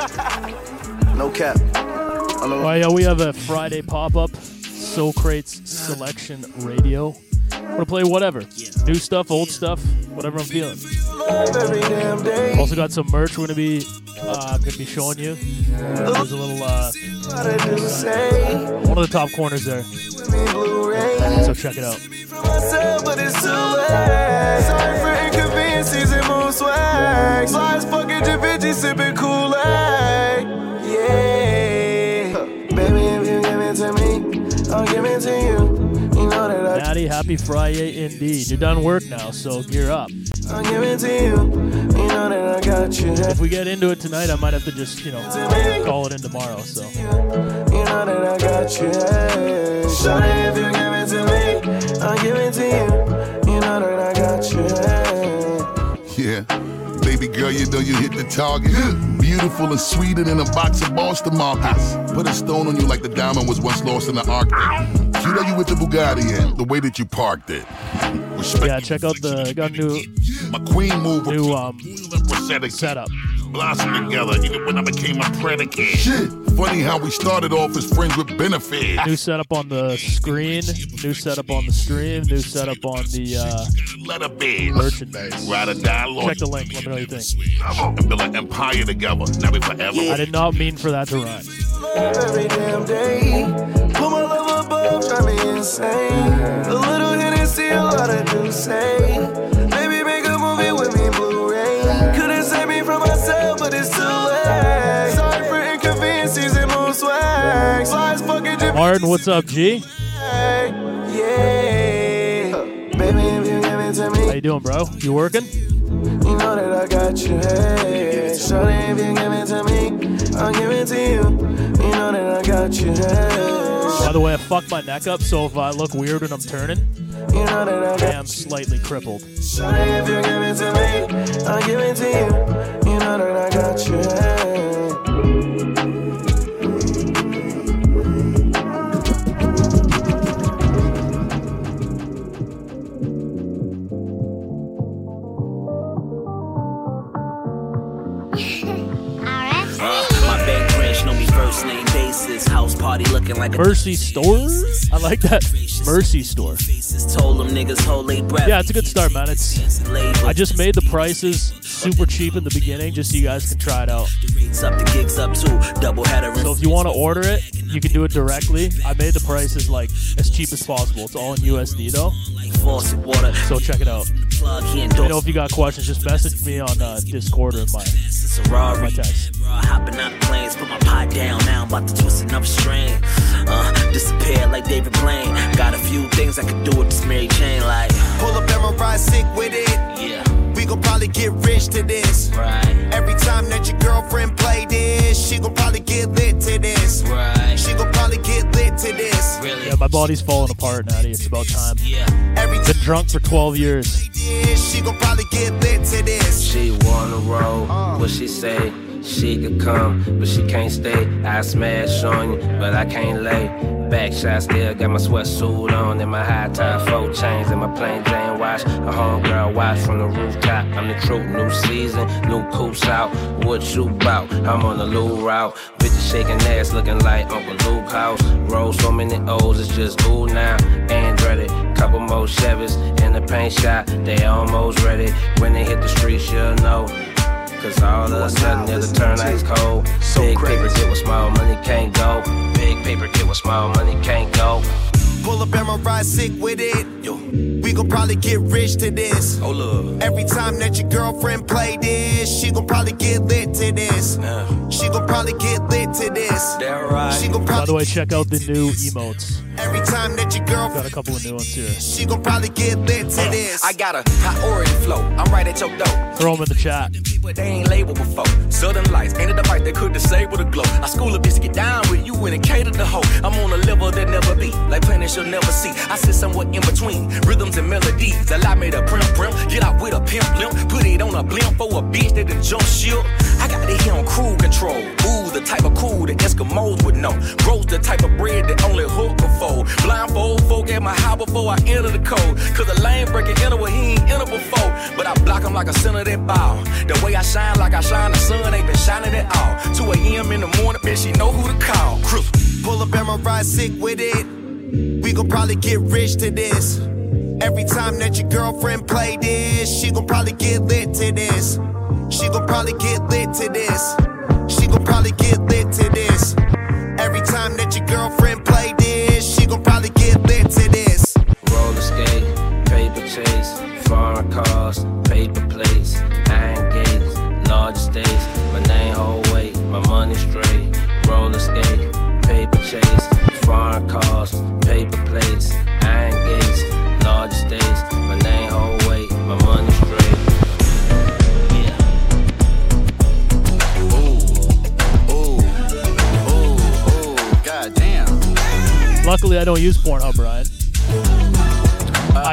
No cap. Oh yeah, we have a Friday pop-up, Sokrates Selection Radio. I'm gonna play whatever, new stuff, old stuff, whatever I'm feeling. Also got some merch we're gonna be uh, gonna be showing you. There's a little uh, one of the top corners there, so check it out. myself, but it's too late. Sorry for inconveniences and mood swag. Happy Friday indeed. You're done work now, so gear up. I'll give it to you. You know that I got you. If we get into it tonight, I might have to just, you know, call it in tomorrow. So You know that I got you. Hey. Shorty, if you give it to me, I'll give it to you. You know that I got you. Hey. Yeah. Baby girl, you know you hit the target. Beautiful and sweeter than a box of Boston markets. Put a stone on you like the diamond was once lost in the Arctic. You know you with the Bugatti and the way that you parked it. Respect yeah, check out the got new my queen move. new um setup. Blossom together even when I became a predicate. Shit. Funny how we started off as friends with benefits. New setup on the screen, new setup on the stream, new setup on the uh, Let her be. merchandise. Ride or die loyal. Check the link. Let me know what you think. And build an empire together. Now we forever. I did not mean for that to rhyme. every damn day. Put my love above, drive me insane. A little Hennessy, a lot of do fucking what's up, G? Yeah. Baby, if you give it to me. How you doing, bro? You working? You know that I got you, hey. Shorty, if you give it to me, I'll give it to you. You know that I got you, hey. By the way, I fucked my neck up, so if I look weird when I'm turning, You know that I I am slightly crippled. Shorty, if you give it to me, I'll give it to you. You know that I got you, hey. Basis. House party looking like a Mercy Store? I like that. Mercy Store. told them niggas hold they breath. Yeah, it's a good start, man. It's I just made the prices super cheap in the beginning just so you guys can try it out. Rates up, the gigs up too. Double header. So if you want to order it, you can do it directly. I made the prices like as cheap as possible. It's all in USD though. So check it out. Plug he You know, if you got questions, just message me on uh, Discord or my Ferrari. my text. Hopping out planes, put my pot down. Now I'm about to twist another string. Uh, disappear like David Blaine. Got a few things I could do with this Mary Chain, like. Pull up and ride sick with it. Yeah. We gon' probably get rich to this. Right. Every time that your girlfriend play this, she gon' probably get lit to this. Right. She gon' probably get lit to this. Really? Yeah, my body's falling apart, Natty. It's about time. Yeah. Every Been drunk for 12 years. time she gon' probably get lit to this. She wanna roll, uh. what she say? She could come, but she can't stay. I smash on you, but I can't lay. Back shot still got my sweatsuit on and my high tie, four chains and my plain Jane watch. A homegirl watch from the rooftop. I'm the truth, new season, new coops out. What you bout? I'm on the loo route. Bitches shaking ass, looking like Uncle Luke house. Roll so many O's, it's just ooh now. Andretti, couple more Chevys in the paint shop. They almost ready. When they hit the streets, you'll know. Cause all of a sudden it'll turn ice cold. Big paper get with small money can't go. Big paper get with small money can't go. Pull up and ride sick with it. Yo. We gon' probably get rich to this. Hold up. Every time that your girlfriend play this, she gon' probably get lit to this. Nah. She gon' probably get lit to this. Right. She gon' By the way, check out the new emotes. Every time that your Got a couple of new ones here. she gon' probably get lit to uh, this. I got a priority flow. I'm right at your door. Throw them in the chat. But they ain't labeled before. Southern lights ain't a device that could disable the glow. I school a bitch get down with you and it cater the hoe. I'm on a level that never be, like planets you'll never see. I sit somewhere in between rhythms and melodies. Allow me to prim prim, get out with a pimp limp, put it on a blimp for a bitch that done jump ship. I got that he on crew control. Ooh, the type of cool that Eskimos would know. Grows the type of bread that only hook can fold. Blindfold folk at my house before I enter the code. Cause the lane breaking enter where he ain't enter before. But I block him like a center that ball. The way I shine like I shine, the sun ain't been shining at all. 2 a.m. in the morning, bitch, she know who to call. Crew. Pull up and my ride sick with it. We gon' probably get rich to this. Every time that your girlfriend play this, she gon' probably get lit to this. She gon' probably get lit to this. She gon' probably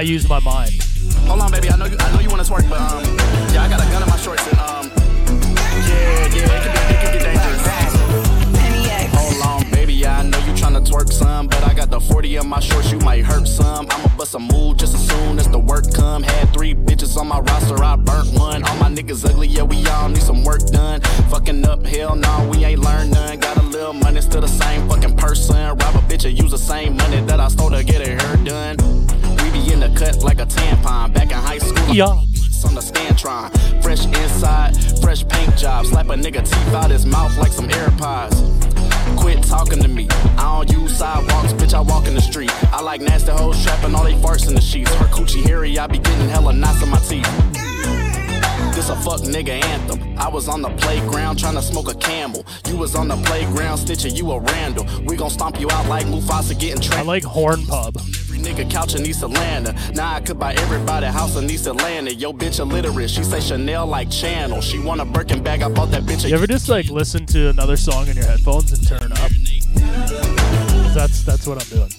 use my mind. High on the Scantron. Fresh inside, fresh paint job. Slap a nigga teeth out his mouth like some AirPods. Quit talking to me. I don't use sidewalks, bitch. I walk in the street. I like nasty hoes trapping all they farts in the sheets. Her coochie hairy, I be getting hella knots in my teeth. This a fuck nigga anthem. I was on the playground trying to smoke a camel. You was on the playground stitching you a Randall. We gon' stomp you out like Mufasa getting I trapped. like Horn Pub. Nigga couch in East Atlanta. Now I could buy everybody a house in East Atlanta. Yo, bitch illiterate. She say Chanel like Channel. She want a Birkin bag. I bought that bitch a You ever just like listen to another song in your headphones and turn up? That's that's what I'm doing.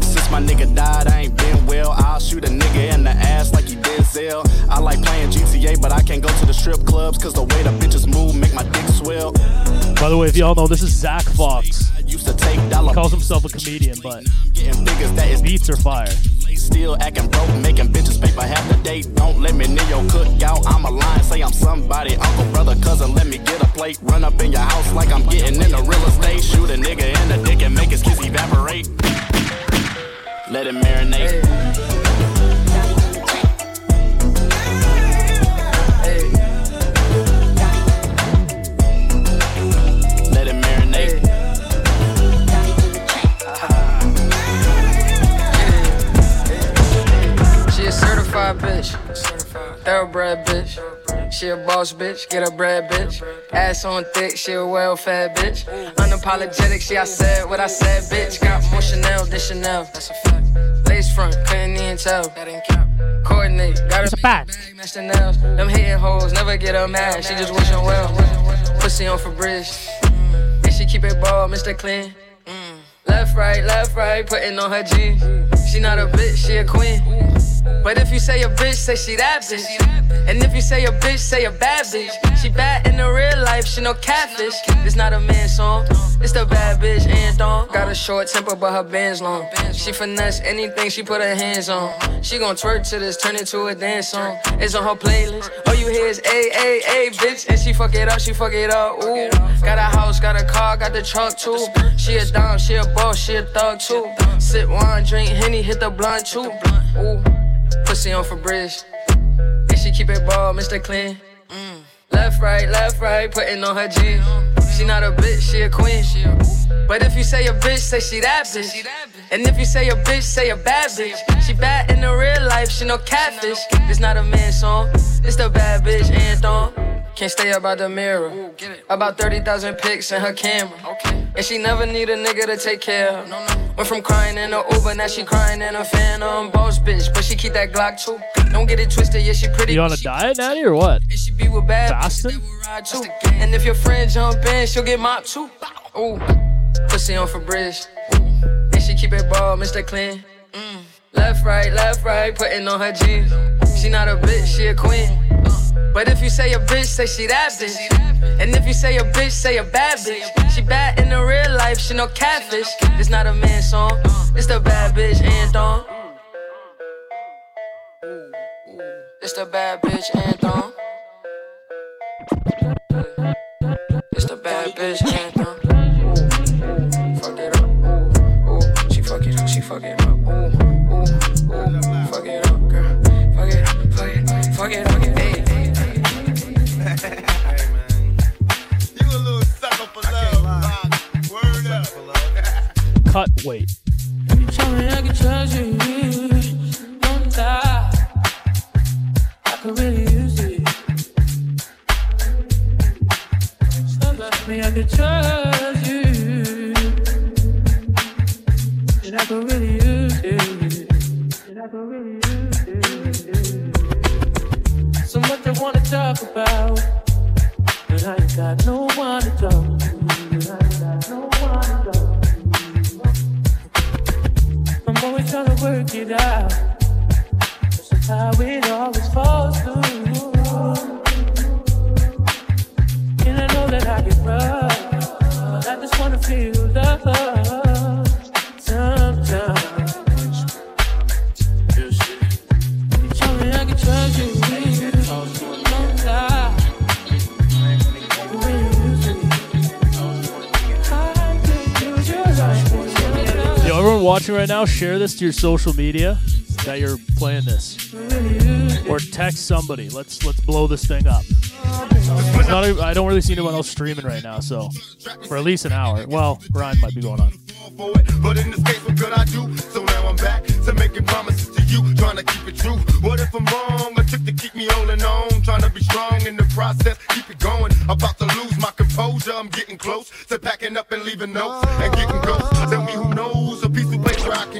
Since my nigga died, I ain't been well. I'll shoot a nigga in the ass like he Denzel. I like playing GTA, but I can't go to the strip clubs cause the By the way, if y'all know, this is Zach Fox. Used to take dollar Calls himself a comedian, but getting figures that is beats are fire. Still acting broke, making bitches pay for half the date. Don't let me near your cookout. I'm a lion, say I'm somebody. Uncle, brother, cousin, let me get a plate. Run up in your house like I'm getting into real estate. Shoot a nigga in the dick and make his kiss evaporate. Let it marinate. Thoroughbred bitch. She a boss bitch, get a bread bitch. Ass on thick, she a well fed bitch. Unapologetic, she I said what I said, bitch. Got more Chanel than Chanel. That's a fact. Lace front, couldn't even tell. That ain't cap. Coordinate, got It's a fact. Match the nails. Them hating hoes never get her mad. She just wishing well. Pussy on for bridge. Mm. And she keep it ball, Mr. Clean. Mm. Left, right, left, right, putting on her jeans. She not a bitch, she a queen. But if you say a bitch, say she that bitch. And if you say a bitch, say a bad bitch. She bad in the real life, she no catfish. It's not a man song, it's the bad bitch anthem. Got a short temper, but her band's long. She finesse anything she put her hands on. She gon' twerk to this, turn it to a dance song. It's on her playlist. All you hear is A, A, A, bitch. And she fuck it up, she fuck it up, ooh. Got a house, got a car, got the truck too. She a dime, she a boss, she a thug too. Sit wine, drink Henny, hit the blunt too. Ooh, pussy on for bridge. And she keep it ball, Mr. Clean. Mm. Left, right, left, right, putting on her jeans. She not a bitch, she a queen. But if you say a bitch, say she that bitch. And if you say a bitch, say a bad bitch. She bad in the real life, she no catfish. It's not a man song, it's the bad bitch anthem. Can't stay about the mirror. About 30,000 pics in her camera. Okay. And she never need a nigga to take care of. No, no. Went from crying in a Uber, now she crying in a Phantom. Boss bitch, but she keep that Glock too. Don't get it twisted, yeah, she pretty. You on a diet, Natty, or what? And she be with bad Fasting? bitches ride too. And if your friend jump in, she'll get mopped too. Ooh, pussy on for bridge. And she keep it ball, Mr. Clean. Mm. Left, right, left, right, putting on her jeans. She not a bitch, she a queen. But if you say a bitch, say she that bitch. And if you say a bitch, say a bad bitch. She bad in the real life, she no catfish. It's not a man song, it's the bad bitch anthem. It's the bad bitch anthem. It's the bad bitch anthem. Cut. Tell me I trust you. I really use you. And I really use it. And I could really use it. So much I wanna talk about. But I ain't got no one to talk it out. But somehow it always falls through. And I know that I get rough. But I just wanna feel love. Watching right now, share this to your social media that you're playing this, or text somebody. Let's let's blow this thing up. Not. I don't really see anyone else streaming right now, so for at least an hour. Well, Ryan might be going on. But in this case, what could I do? So now I'm back to making promises to you, trying to keep it true. What if I'm wrong? A trick to keep me holding on, trying to be strong in the process, keep it going. About to lose my composure, I'm getting close to packing up and leaving notes and getting ghosts.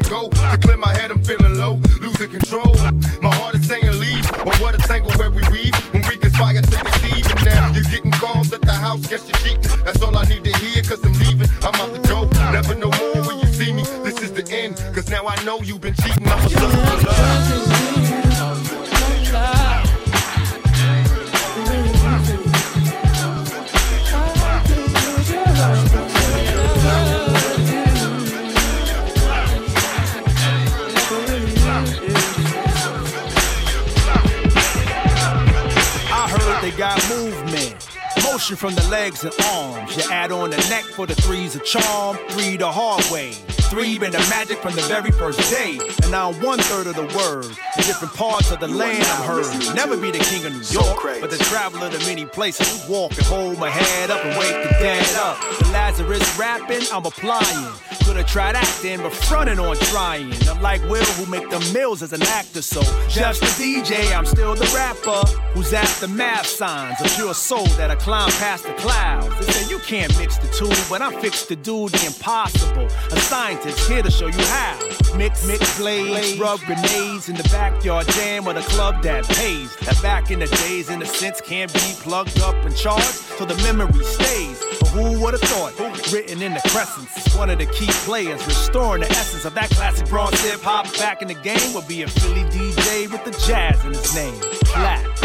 I go to clear my head. I'm feeling low, losing control. My heart is saying leave, but what a tangle where we weave when we conspire to deceive. And now you're getting calls at the house, guess you're cheating. That's all I need to hear, cause I'm leaving. I'm out the door, never know more when you see me. This is the end, cause now I know you've been From the legs and arms. You add on the neck for the threes of charm. Three the hard way. Three been the magic from the very first day. And now I'm one third of the word. In different parts of the land I'm heard. Never be the king of New York, but the traveler to many places. Walk and hold my head up and wake the dead up. The Lazarus rapping, I'm applying. Could've tried acting, but fronting on trying. I'm like Will who make the mills as an actor, so just the DJ, I'm still the rapper who's at the math signs. A pure soul that I climb past the clouds. They say you can't mix the two, but I'm fixed to do the impossible. A scientist here to show you how. Mix, mix, blades, rub grenades in the backyard jam of the club that pays. That back in the days, in a sense, can't be plugged up and charged, so the memory stays. But who would've thought? Written in the crescents, one of the key players, restoring the essence of that classic bronze hip hop back in the game would be a Philly DJ with the jazz in his name. Clap.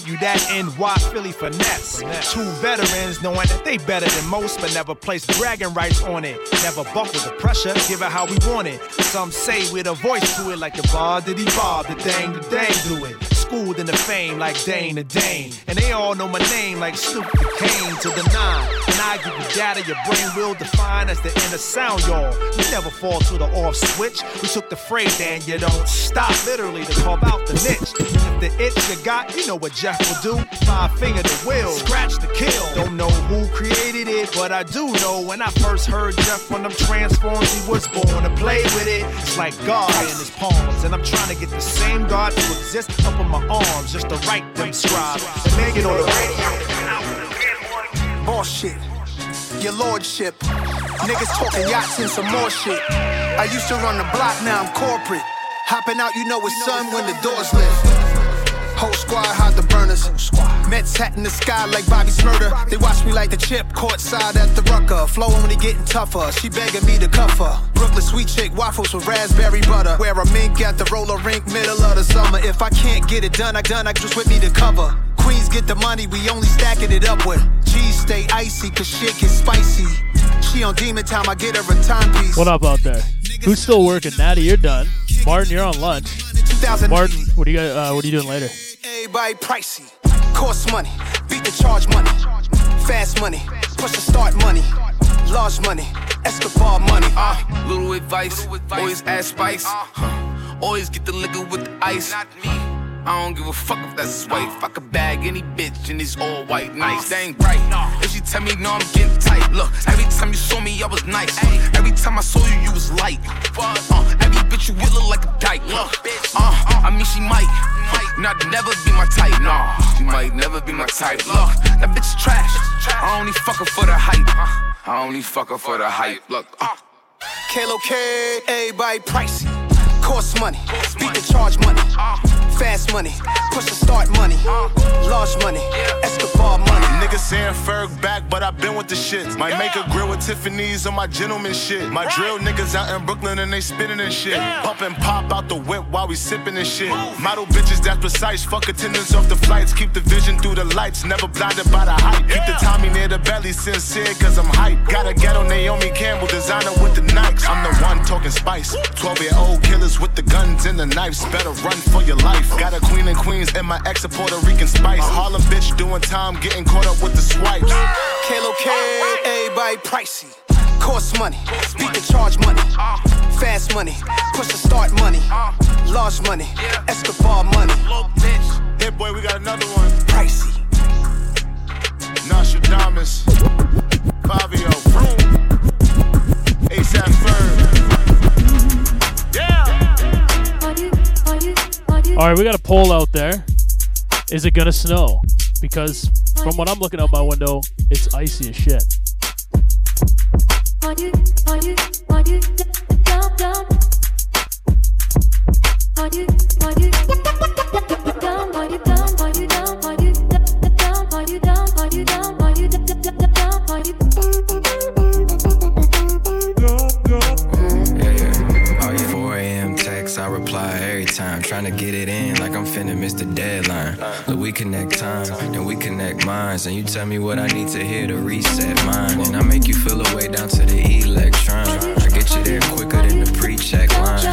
Give you that NY Philly finesse. Two veterans knowing that they better than most, but never place bragging rights on it. Never buckle the pressure, give it how we want it. Some say with a voice to it, like the bar did he bob, the dang the dang do it. Schooled in the fame like Dane the Dane. And they all know my name like Snoop the Kane to the nine. And I give you data your brain will define as the inner sound, y'all. You never fall to the off switch. We took the freight and you don't stop literally to carve out the niche. And if the itch you got, you know what Jeff will do. Five finger the will, scratch the kill. Don't know who created it, but I do know when I first heard Jeff on them transforms, he was born to play with it. It's like God in his palms, and I'm trying to get the same God to exist up in my arms just to write them scribe and make it on the radio. Boss shit, your lordship. Niggas talking yachts and some more shit. I used to run the block, now I'm corporate. Hopping out, you know it's sun when the doors lift. Whole squad hide the burners. Mets hat in the sky like Bobby Shmurda. They watch me like the chip courtside at the Rucker. Flow only getting tougher. She begging me to cuff her. Brooklyn sweet chick waffles with raspberry butter. Wear a mink at the roller rink middle of the summer. If I can't get it done, I done. I just with me to cover. Queens get the money, we only stacking it up with. Cheese stay icy, cause shit get spicy. She on demon time, I get her a timepiece. What up out there? Who's still working? Natty, you're done. Martin, you're on lunch. Martin, what are you uh, what are you doing later? Everybody pricey. Cost money, beat the charge money. Fast money, push the start money. Large money, Escobar money. Uh, little advice, always add spice. Huh. Always get the liquor with the ice. I don't give a fuck if that's his wife. I could bag any bitch in these all white. Nice, they ain't right. If she tell me no, I'm getting tight. Look, every time you saw me, I was nice. Every time I saw you, you was light. Uh, every bitch you with look like a dyke. Look, uh, I mean she might. Not never be my type, nah. She might never be my type. Look, that bitch is trash. I only fuck her for the hype. I only fuck her for the hype. Look, uh. Kalo K, everybody pricey. Cost money, beat the charge money. Fast money, push the start money. Large money, Escobar money. Niggas saying Ferg back, but i been with the shit. Might make a grill with Tiffany's on my gentleman shit. My drill niggas out in Brooklyn and they spinning and shit. Pump and pop out the whip while we sipping and shit. Model bitches that's precise. Fuck attendance off the flights. Keep the vision through the lights. Never blinded by the hype. Keep the Tommy near the belly, sincere, cause I'm hype. Got a ghetto Naomi Campbell designer with the Nikes. I'm the one talking spice. 12 year old killers with the guns and the knives. Better run for your life. Got a queen and queens and my ex a Puerto Rican spice. Harlem bitch doing time, getting caught up with the swipes. Kalo K, everybody pricey. Cost money, beat the charge money. Fast money, push the start money. Large money, Escobar money. Hit boy, we got another one. Pricey. Nostradamus. Fabio. ASAP All right, we got a poll out there. Is it gonna snow? Because from what I'm looking out my window, it's icy as shit. Oh, yeah. Time. Trying to get it in like I'm finna miss the deadline. But we connect time, and we connect minds. And you tell me what I need to hear to reset mine. And I make you feel a way down to the electron. I get you there quicker than the pre check line.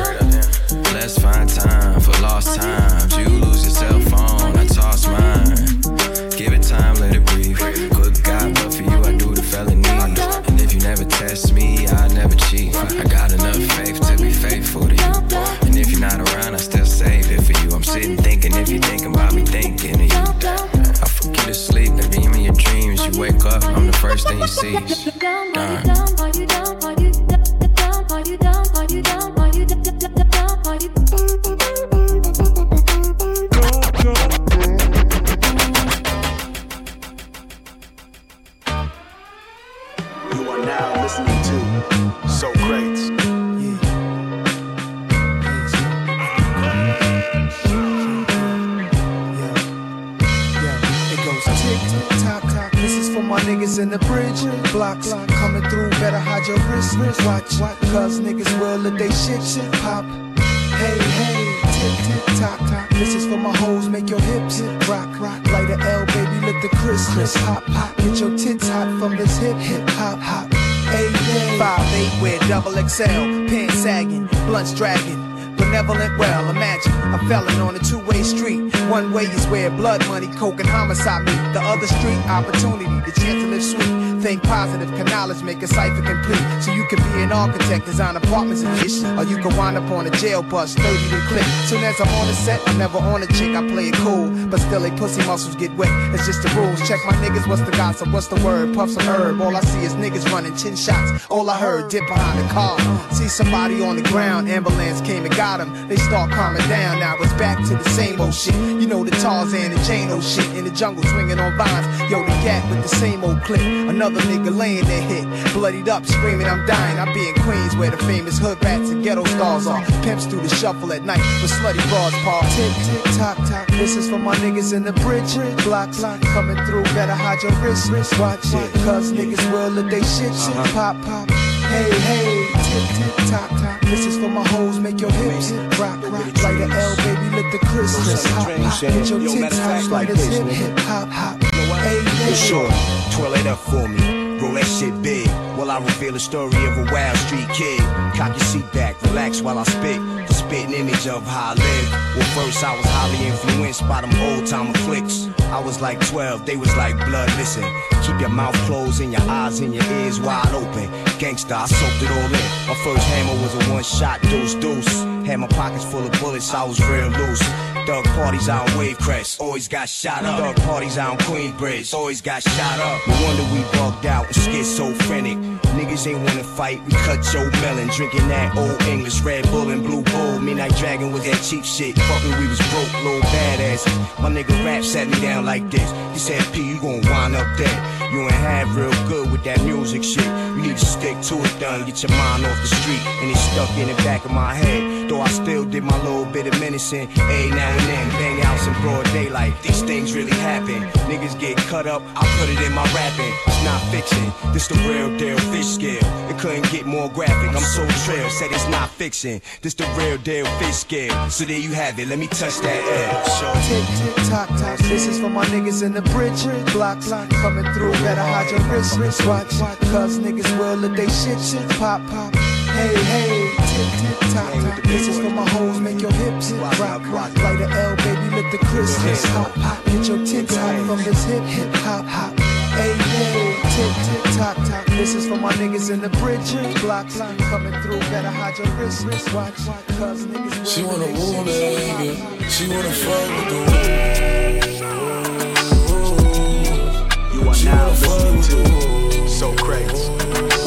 Let's find time for lost times. You lose your cell phone, I toss mine. Give it time, let it breathe. Good God, sitting thinking if you're thinking about me, thinking of you. I you to sleep, and beam in your dreams. You wake up, I'm the first thing you see. Done. In the bridge. Blocks coming through, better hide your wrist. Watch, cause niggas will let they shit shit pop. Hey, hey, tick tick tock tock. This is for my hoes, make your hips rock rock. Light a L, baby, let the Christmas hop hop. Get your tits hot from this hip hip hop hop. Hey, hey. Five eight with double XL, pants sagging, blunts dragging. Benevolent, well, imagine a felon on a two-way street. One way is where blood money, coke, and homicide meet. The other street, opportunity, the chance to live sweet. Think positive, can knowledge make a cipher complete. So you can be an architect, design apartments and shit. Or you can wind up on a jail bus, 30 to click. Soon as I'm on the set, I'm never on a chick, I play it cool. But still, they pussy muscles get wet. It's just the rules. Check my niggas, what's the gossip, what's the word? Puff some herb. All I see is niggas running 10 shots. All I heard, dip behind the car. See somebody on the ground, ambulance came and got him. They start calming down, now it's back to the same old shit. You know the Tarzan and Jane old shit in the jungle swinging on vines. Yo, the cat with the same old clip. Another another nigga laying there hit. Bloodied up, screaming, I'm dying. I be in Queens where the famous hood rats and ghetto stars are. Pimps do the shuffle at night with slutty broads paw. Tick, tick, tock, tock. This is for my niggas in the bridge. Block, block, coming through. Better hide your wrist, wrist. Watch it, cause niggas will let they shit, shit. Pop, pop. Hey, hey, tock, tock. This is for my hoes, make your hips rock, rock. Like an L, baby, let the Christmas hop, hop. Get your tits hot, like this hip, hip, hop, hop. Hey, hey. Sure, twirl it up for me. Roll that shit big. While I reveal the story of a wild street kid. Cock your seat back, relax while I spit. The spitting image of how I live. Well, first I was highly influenced by them old timer flicks. I was like 12, they was like blood. Listen, keep your mouth closed and your eyes and your ears wide open. Gangsta, I soaked it all in. My first hammer was a one shot deuce deuce. Had my pockets full of bullets, I was real loose. Thug parties on Wave Crest, always got shot up. Thug parties on Queensbridge, always got shot up. No wonder we bugged out and schizophrenic. Niggas ain't wanna fight, we cut your melon. Drinking that old English Red Bull and Blue Bull. Midnight Dragon was that cheap shit. Fucking we was broke, little badass. My nigga rap sat me down like this. He said, P, you gon' wind up dead. You ain't have real good with that music shit. You need to stick to it, done. Get your mind off the street. And it's stuck in the back of my head. Though I still did my little bit of menacing. Hey, now and then, bang out some broad daylight. These things really happen. Niggas get cut up, I put it in my rapping. It's not fiction, this the real deal fish scale. It couldn't get more graphic. I'm so trail, said it's not fiction. This the real deal fish scale. So there you have it, let me touch that air. Tick, tick, tock, tock. This is for my niggas in the bridge. Block, block, coming through. Better hide your wrist, wrist. Watch, cause niggas will let they shit, shit. Pop, pop. Hey, hey, tick, tick, tock, tock. This is for my hoes, make your hips rock, rock. Light a L, baby, let the Christmas hop, hop. Get your tits hot from this hip, hip, hop, hop. Hey, hey, tick, tick, tock, tock. This is for my niggas in the bridge. Block, block, coming through. Better hide your wrist, wrist. Watch, cause niggas She wanna let they woo shit, nigga. She wanna fuck with the You are now listening to Sokrates.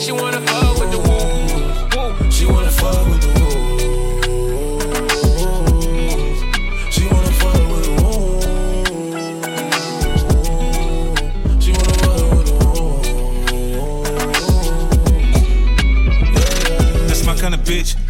She wanna fuck with the woo. woo. She wanna fuck with the She wanna fuck with the She wanna fuck with the wall That's my kind of bitch.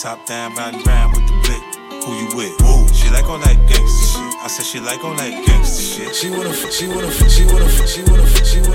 Top down, riding round with the blick. Who you with? Woo. She like all that gangsta shit. I said she like all that gangsta shit. She wanna, she wanna, she wanna, she wanna, she wanna.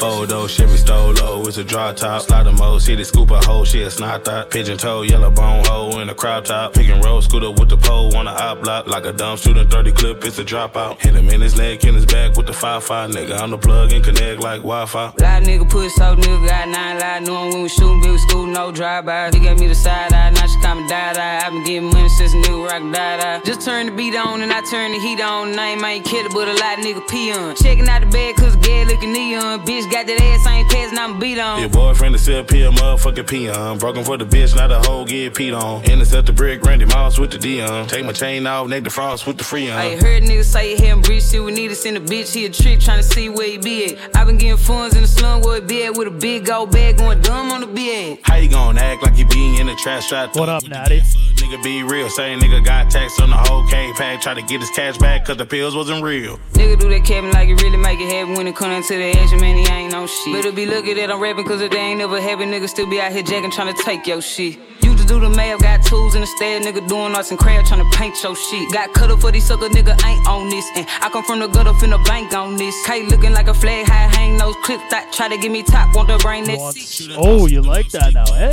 Photo, Chevy Stolo, it's a drop top. Slide the mo, city scoop a hoe, she a snot. Pigeon toe, yellow bone hoe in a crop top. Pick and roll, scooter with the pole on the op block. Like a dumb shooting 30 clip, it's a dropout. Hit him in his leg, in his back with the 5-5. Nigga, I'm the plug and connect like Wi-Fi. Lot nigga put so nigga got nine lie. Knowing when we shootin', big school, no drive-by. He gave me the side eye, now she call me die die. I been getting money since a nigga rock die die. Just turn the beat on and I turn the heat on. Name ain't killer, but a lot of nigga pee on. Checking out the bed cause gay looking neon. Bitch got that ass, I ain't passing, I'm beat on. Your boyfriend is still P a motherfucking peon. Broken for the bitch, not a hoe get peed on. Intercept the brick, Randy Moss with the Deion. Take my chain off, neck the frost with the Freon. I heard niggas say he hadn't breached shit. We need to send a bitch. He a trick trying to see where he be at. I been getting funds in the slum where he be at with a big old bag going dumb on the bed. How you gonna act like you be in the trash shot? What up, Natty? Nigga be real, same nigga got taxed on the whole K pack. Try to get his cash back cause the pills wasn't real. Nigga do that cabin like it really make it happen when it come to the action, man, he ain't no shit. Better be lucky that I'm rapping cause if they ain't never happen, nigga still be out here jacking trying to take your shit. You do the math, got tools in the stead, nigga doing arts and craft trying to paint your shit. Got cut up for these sucker, nigga ain't on this. And I come from the gutter, finna bank on this. K looking like a flag, high hang those clips that try to give me top, want to bring that seat. Oh, you like that now, eh?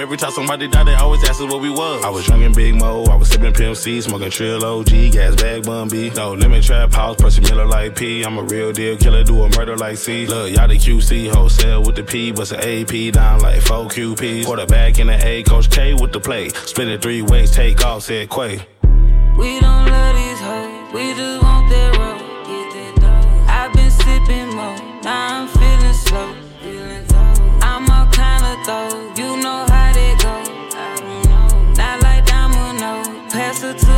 Every time somebody died, they always ask us what we was. I was young and big mo, I was sipping PMC, smoking Trill OG, gas bag Bun B. No limit trap house, pressing Miller like P. I'm a real deal killer, do a murder like C. Look, y'all the QC, wholesale with the P, bust an AP down like 4 QPs. Quarterback in the A, Coach K with the play. Split it three ways, take off, said Quay. We don't love these hoes, we just want that roll. Get that dough. I've been sipping more, now I'm feeling slow. I'm all kind of though, you know how they go. I don't know, not like domino. Pass it to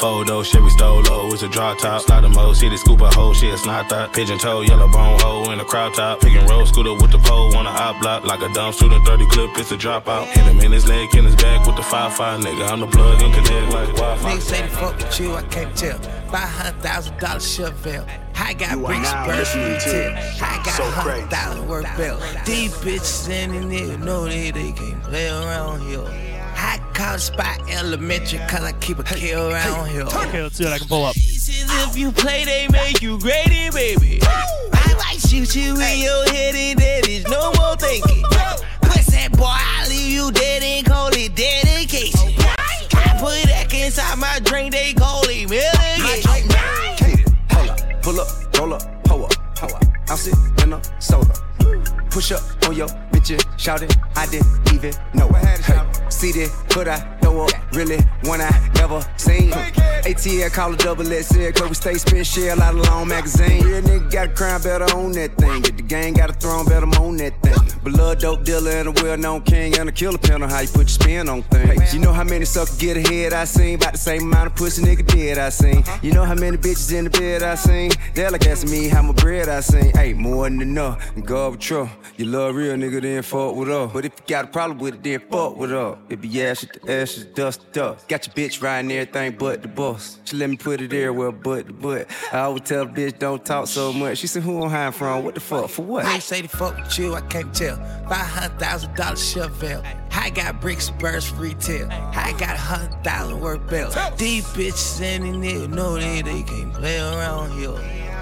Photo, Chevy Stolo, it's a drop top. Slide the mo, city scoop a hoe, shit, it's not that. Pigeon toe, yellow bone hoe in the crowd top. Pick and roll, scooter with the pole, on the op block. Like a dumb student, 30 clip, it's a dropout. Hit him in his leg, in his back with the 5-5, nigga. I'm the plug and connect like Wi-Fi. Niggas say they fuck with you, I can't tell. Five hundred thousand dollar Chevelle. I got You are bricks, now birds, listening to retail. I got So a hundred Crazy. thousand worth belt. These bitches and the niggas know that they can't play around here. I call the spot elementary cause I keep a kill around here. Okay, let's see what I can pull up. If you play, they make you great, baby. I might shoot you in your head and there is no more thinking. Pussy boy, I leave you dead and call it dedication. I put that inside my drink, they call it medication. Hold up, pull up, roll up, pull up, pull up. I'm sitting in a soda. Push up on your bitch and shout it. I didn't even know it. Hey, see that, but I know up really one I never seen. ATL call a double XL, cause we stay spin shell out of long magazine. Real nigga got a crown better on that thing. Get the gang got a throne better on that thing. Blood dope dealer and a well known king and a killer on how you put your spin on things. You know how many suckers get ahead I seen? About the same amount of pussy nigga dead I seen. Uh-huh. You know how many bitches in the bed I seen? They like asking me how my bread I seen. Hey, more than enough. God with trouble. You love real nigga, then fuck with her. But if you got a problem with it, then fuck with her. It be ashes to ashes, dust to dust. Got your bitch riding everything but the boss. She let me put it there everywhere but the butt. I always tell the bitch don't talk so much. She said, who I'm hiding from? What the fuck? For what? They say they fuck with you, I can't tell. Five hundred thousand dollar Chevelle. I got bricks, for retail. I got a hundred thousand worth belt. These bitches and these niggas know that they can't play around here.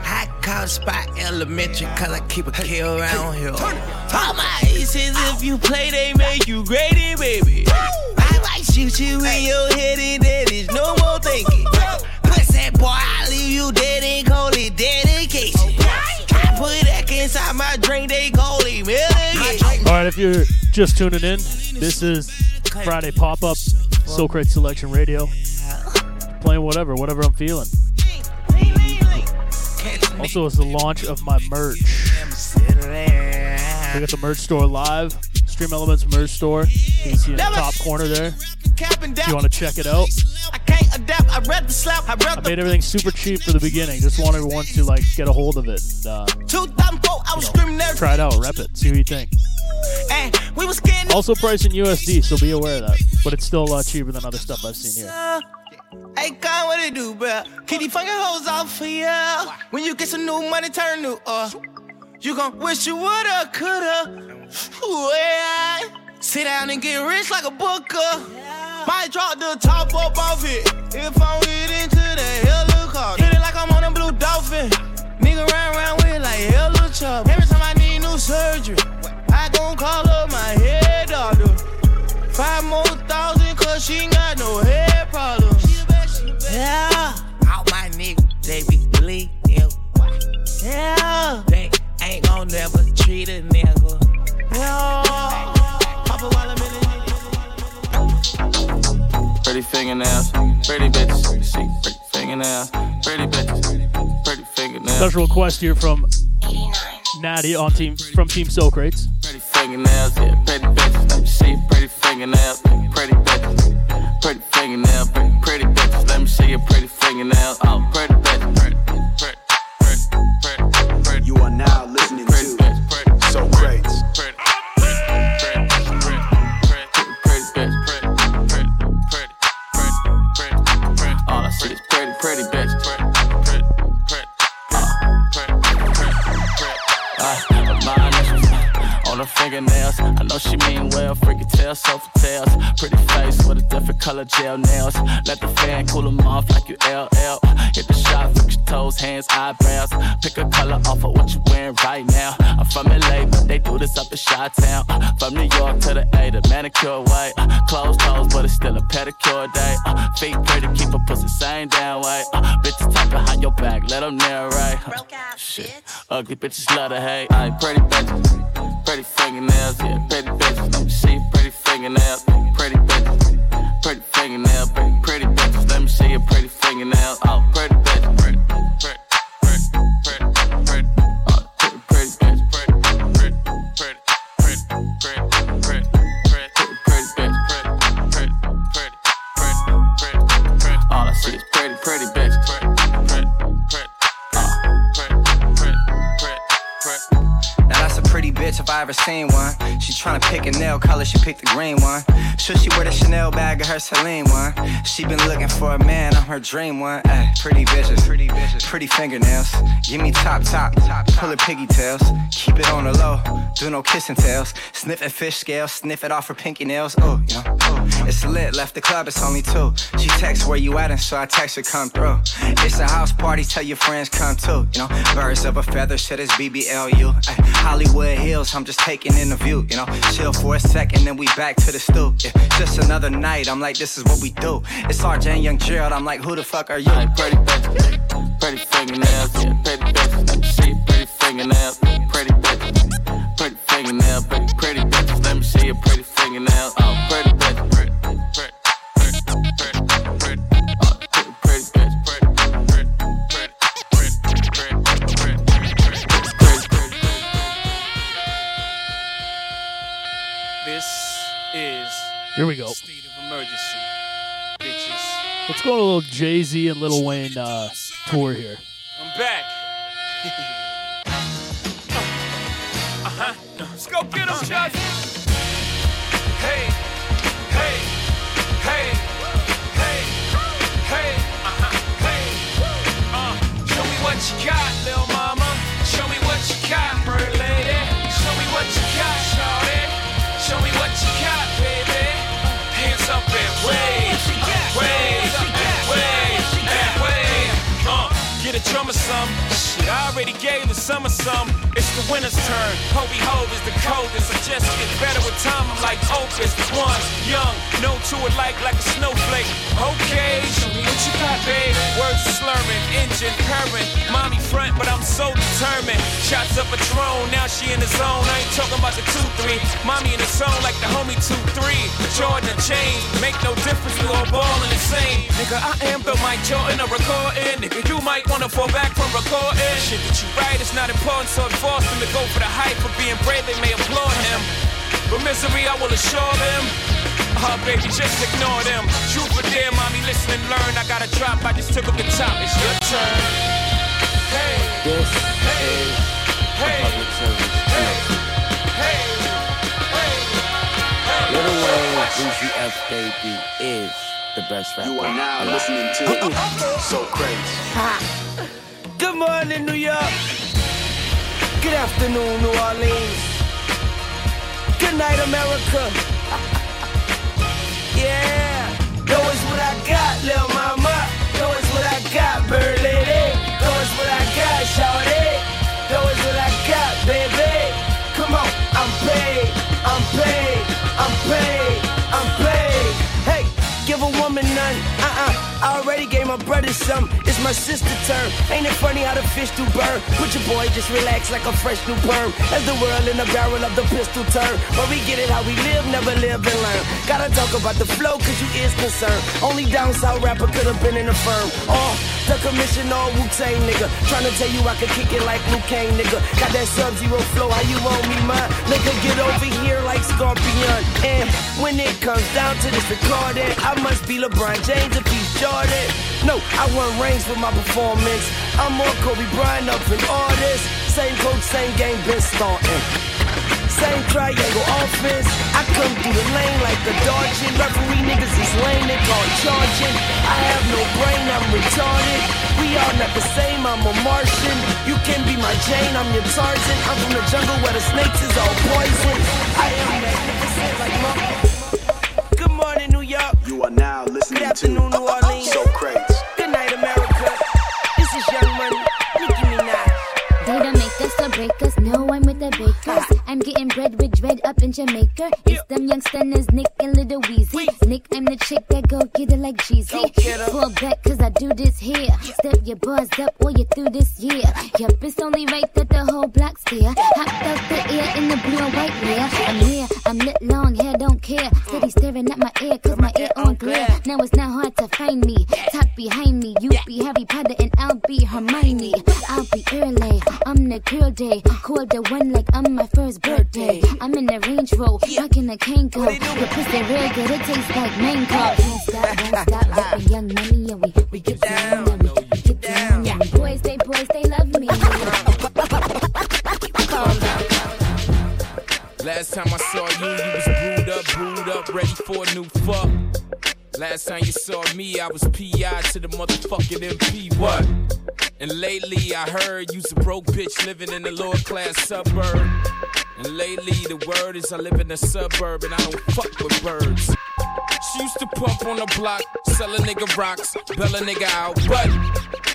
I call spot elementary cause I keep a kill around here. All my aces, if you play, they make you great, baby. I might shoot you in your head and there is no more thinking. Pussy boy, I leave you dead and call it dedication. Put that inside my drink, they it medication. All right, if you're just tuning in, this is Friday Pop Up Sokrates Selection Radio. Playing whatever, whatever I'm feeling. Also, it's the launch of my merch. We got the merch store live. StreamElements merch store. You can see in the top corner there. If you want to check it out. I can't adapt, I'd rather slap, I'd I rather made everything super cheap for the beginning. Just want everyone to like get a hold of it and uh, 2004, I was screaming there. try it out, rep it, see what you think. Also priced in USD, so be aware of that. But it's still a lot cheaper than other stuff I've seen here. Hey, God, what it do, bruh? Keep these fucking hoes off for ya. When you get some new money, turn new, uh. You gon' wish you woulda, coulda. Ooh, yeah. Sit down and get rich like a booker. Might drop the top up off it. If I don't get into the helicopter. Hit it like I'm on a blue dolphin. Nigga round round with like hella chop. Every time I need new surgery, I gon' call up my head doctor. Five more thousand, cause she ain't got no head problems. Yeah. All my niggas, they be bleeding. Yeah. They ain't gon' never treat a nigga. Fingernails, pretty bitches. See, pretty fingernails, pretty bitches, pretty fingernails. Special request here from Natty on team from Team Sokrates. Pretty fingernails, yeah, gel nails. Let the fan cool them off like you LL. Hit the shot, fix your toes, hands, eyebrows. Pick a color off of what you wearing right now. I'm from LA, but they do this up in Chi Town. From New York to the A, the manicure way. Closed toes, but it's still a pedicure day. Uh, feet pretty, keep a pussy same damn way. Uh, bitches talk behind your back, let them narrate. Uh, shit, ugly bitches love to hate. I ain't pretty bitches, pretty fingernails, yeah, pretty bitches. Let me see your pretty fingernails, pretty bitches, pretty fingernails, pretty, pretty bitches. Let me see your pretty fingernails, oh, pretty pretty, pretty, if I ever seen one. She tryna pick a nail color, she picked the green one. Should she wear the Chanel bag or her Celine one? She been looking for a man, I'm her dream one. Ay, pretty bitches, pretty bitches, pretty fingernails. Give me top, top, pull her piggy tails. Keep it on the low, do no kissing tails. Sniffing fish scales, sniff it off her pinky nails. Oh, you know, oh. It's lit, left the club, it's only two. She texts where you at, and so I text her come through. It's a house party, tell your friends come too. You know, birds of a feather, shit is BBLU. Ay, Hollywood Hills, I'm just taking in the view. You know, chill for a second, then we back to the stoop. Yeah, just another night, I'm like, this is what we do. It's RJ and Young Gerald, I'm like, who the fuck are you? Pretty pretty fingernails, yeah, pretty your pretty fingernails, pretty Let's go on a little Jay Z and Lil Wayne uh, tour here. I'm back. huh. Let's go get 'em, Josh. Hey, hey, hey, hey, hey, uh-huh, hey. Uh, show me what you got, a drummer some. Shit, I already gave the summer some. It's the winter's turn. Hollygrove is the coldest. I just get better with time. I'm like Opus. One, young, no to it like like a snowflake. Okay, show me what you got, babe. Words slurring, engine purring. Mommy front, but I'm so determined. Shots up a drone, now she in the zone. I ain't talking about the two three. Mommy in the zone like the homie two three. Jordan and chain, make no difference. We all ballin' the same. Nigga, I am the Mike Jordan of recording. Nigga, you might wanna fall back from recording. Shit that you write is not important, so it forced him to go for the hype. For being brave, they may applaud him. But misery, I will assure them. Oh, baby, just ignore them. Truth or dare, mommy, listen and learn. I got a drop, I just took up the top. It's your turn. Hey, This hey, is hey, a public service announcement. hey, hey, hey. Little Wayne, Weezy F Baby is the best rapper. You are now listening to So Crazy. Good morning, New York. Good afternoon, New Orleans. Good night, America. yeah. Know it's what I got, little mama. Know it's what I got, bird lady. Know it's what I got, shawty. Know it's what I got, baby. Come on, I'm paid. I'm paid. I'm paid. I'm paid. Hey, give a woman none. Uh-uh. I already my brother some. It's my sister turn. Ain't it funny how the fish do burn? Put your boy just relax like a fresh new perm. As the world in the barrel of the pistol turn. But we get it how we live, never live and learn. Gotta talk about the flow, cause you is concerned. Only down south rapper could have been in the firm. Oh, the commission all Wu Tang nigga. Tryna tell you I can kick it like Liu Kang nigga. Got that sub zero flow, how you want me mine? Nigga, get over here like Scorpion. And when it comes down to this recording, I must be LeBron James if he's Jordan. No, I won rings with my performance. I'm more Kobe Bryant up in all this. Same coach, same game, been starting. same triangle offense. I come through the lane like a dodging. Referee niggas is lame, they call it charging. I have no brain, I'm retarded. We all not the same, I'm a Martian. You can be my Jane, I'm your Tarzan. I'm from the jungle where the snakes is all poison. I am magnificent like Mark. Good morning, New York. You are now listening Good afternoon, New Orleans. So crazy. I'm getting bread with dread up in Jamaica. It's them young stunners, Nick and Little Weezy. Nick, I'm the chick that go get it like Jeezy. Pull back, cause I do this here. Step your bars up or you through this year. Yup, it's only right that the whole block's here. Hopped out the air in the blue and white layer. I'm here, I'm lit long hair, don't care. Steady staring at my ear, cause my ear on glare. Now it's not hard to find me. Talk behind me, you be Harry Potter and I'll be Hermione. I'll be early, I'm the girl day. Call the one like I'm my first birthday. I'm in the Range Rover, rocking a Kango. The pussy real good, it tastes like mango. Oh. Can't stop, won't stop, rapping young money, and we, we get down, we, get down. Yeah. Boys, they boys, they love me. Last time I saw you, you was brewed up, brewed up, ready for a new fuck. Last time you saw me, I was PI to the motherfucking MP. What? And lately I heard you's a broke bitch living in the lower class suburb. And lately the word is I live in a suburb and I don't fuck with birds. She used to pump on the block, sell a nigga rocks, bell a nigga out, but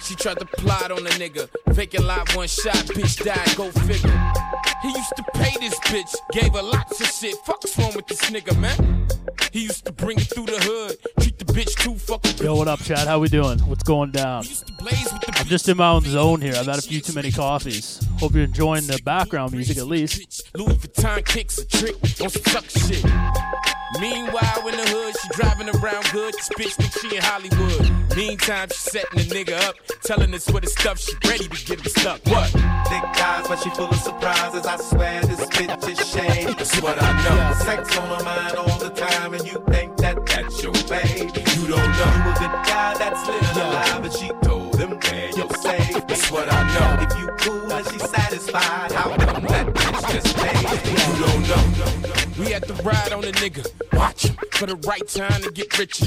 she tried to plot on a nigga. Vacant lot, one shot, bitch died, go figure. He used to pay this bitch, gave her lots of shit. Fuck's wrong with this nigga, man? He used to bring it through the hood, treat the bitch too fucking Yo, what up, Chad? How we doing? What's going down? I'm just in my own zone here. I've had a few too many coffees. Hope you're enjoying the background music at least. Louis Vuitton kicks a trick on some suck shit. Meanwhile, in the hood, she driving around good. This bitch think she in Hollywood. Meantime, she setting the nigga up, telling us what the stuff she ready to get him stuck. What? Thick eyes, but she full of surprises. I swear this bitch is shady. That's what I know. Sex on her mind all the time, and you think that that's your baby. You don't know. You a good guy that's living alive, but she told him where you're safe. That's what I know. If you cool and satisfied, how come that bitch just paid? You don't know. We had to ride on a nigga, watch him for the right time to get richer.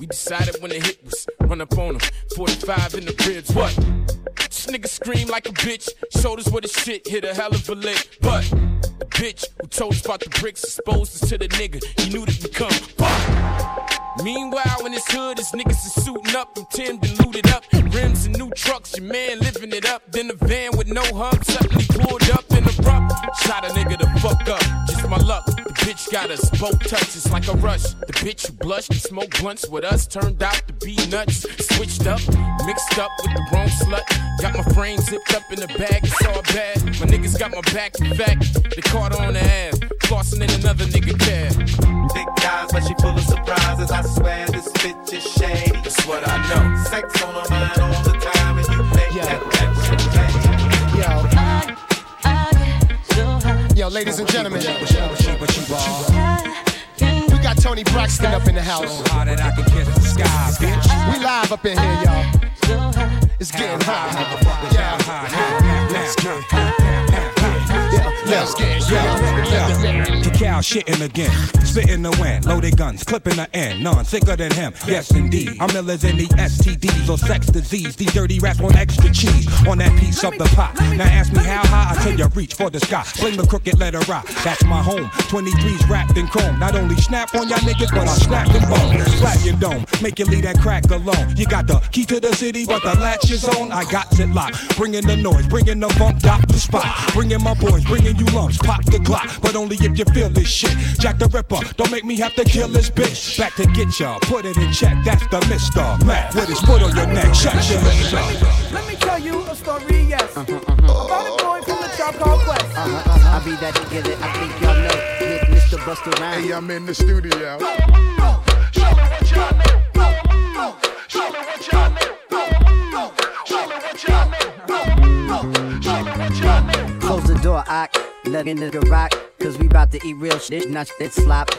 We decided when the hit was run up on him, 45 in the ribs. What? This nigga screamed like a bitch, showed us where the shit hit a hell of a lick. But the bitch who told us about the bricks exposed us to the nigga, he knew that we come. Fuck. Meanwhile, in this hood, his niggas is suiting up and Tim up. Rims and new trucks, your man living it up. Then the van with no hub suddenly pulled up in the rough. Shot a nigga the fuck up, just my luck. The bitch got us both touches like a rush. The bitch who blushed and smoked blunts with us turned out to be nuts. Switched up, mixed up with the wrong slut. Got my frame zipped up in the bag, it's all bad. My niggas got my back, in fact, they caught on the ass. Flossing in another nigga cab. Thick eyes, but she full of surprises. I swear this bitch is shady. That's what I know. Sex on her mind all the time, and you think that that's baby. Yo, ladies and gentlemen, we got Toni Braxton up in the house. We live up in here, y'all. It's getting hot. Yeah. Let's get get yeah. yeah. Cacao shitting again, spitting the wind, loaded guns, clipping the end, none sicker than him. Yes, indeed. I'm illers in the STDs or sex disease. These dirty rats want extra cheese on that piece of the pot. Now ask me how high, I tell you reach for the sky. Fling the crooked letter rock. That's my home. 23's wrapped in chrome. Not only snap on y'all niggas, but I snap them bones. Slap your dome, make you leave that crack alone. You got the key to the city, but the latch is on. I got it locked. Bringing the noise, bringing the funk, dot the spot. Bringing my boys, bringing you lumps, pop the Glock, but only if you feel this shit. Jack the Ripper, don't make me have to kill this bitch. Back to get ya, put it in check. That's the Mister Mac with his foot on your neck. Shut your lips. Let me tell you a story, yes. About a boy from the Tribe Called Quest. Uh-huh, uh-huh. I be that nigga that I think y'all know. Hit Mr. Busta Rhymes. Hey, I'm in the studio. Close the door, I let in the rock. Cause we bout to eat real shit, not that slop.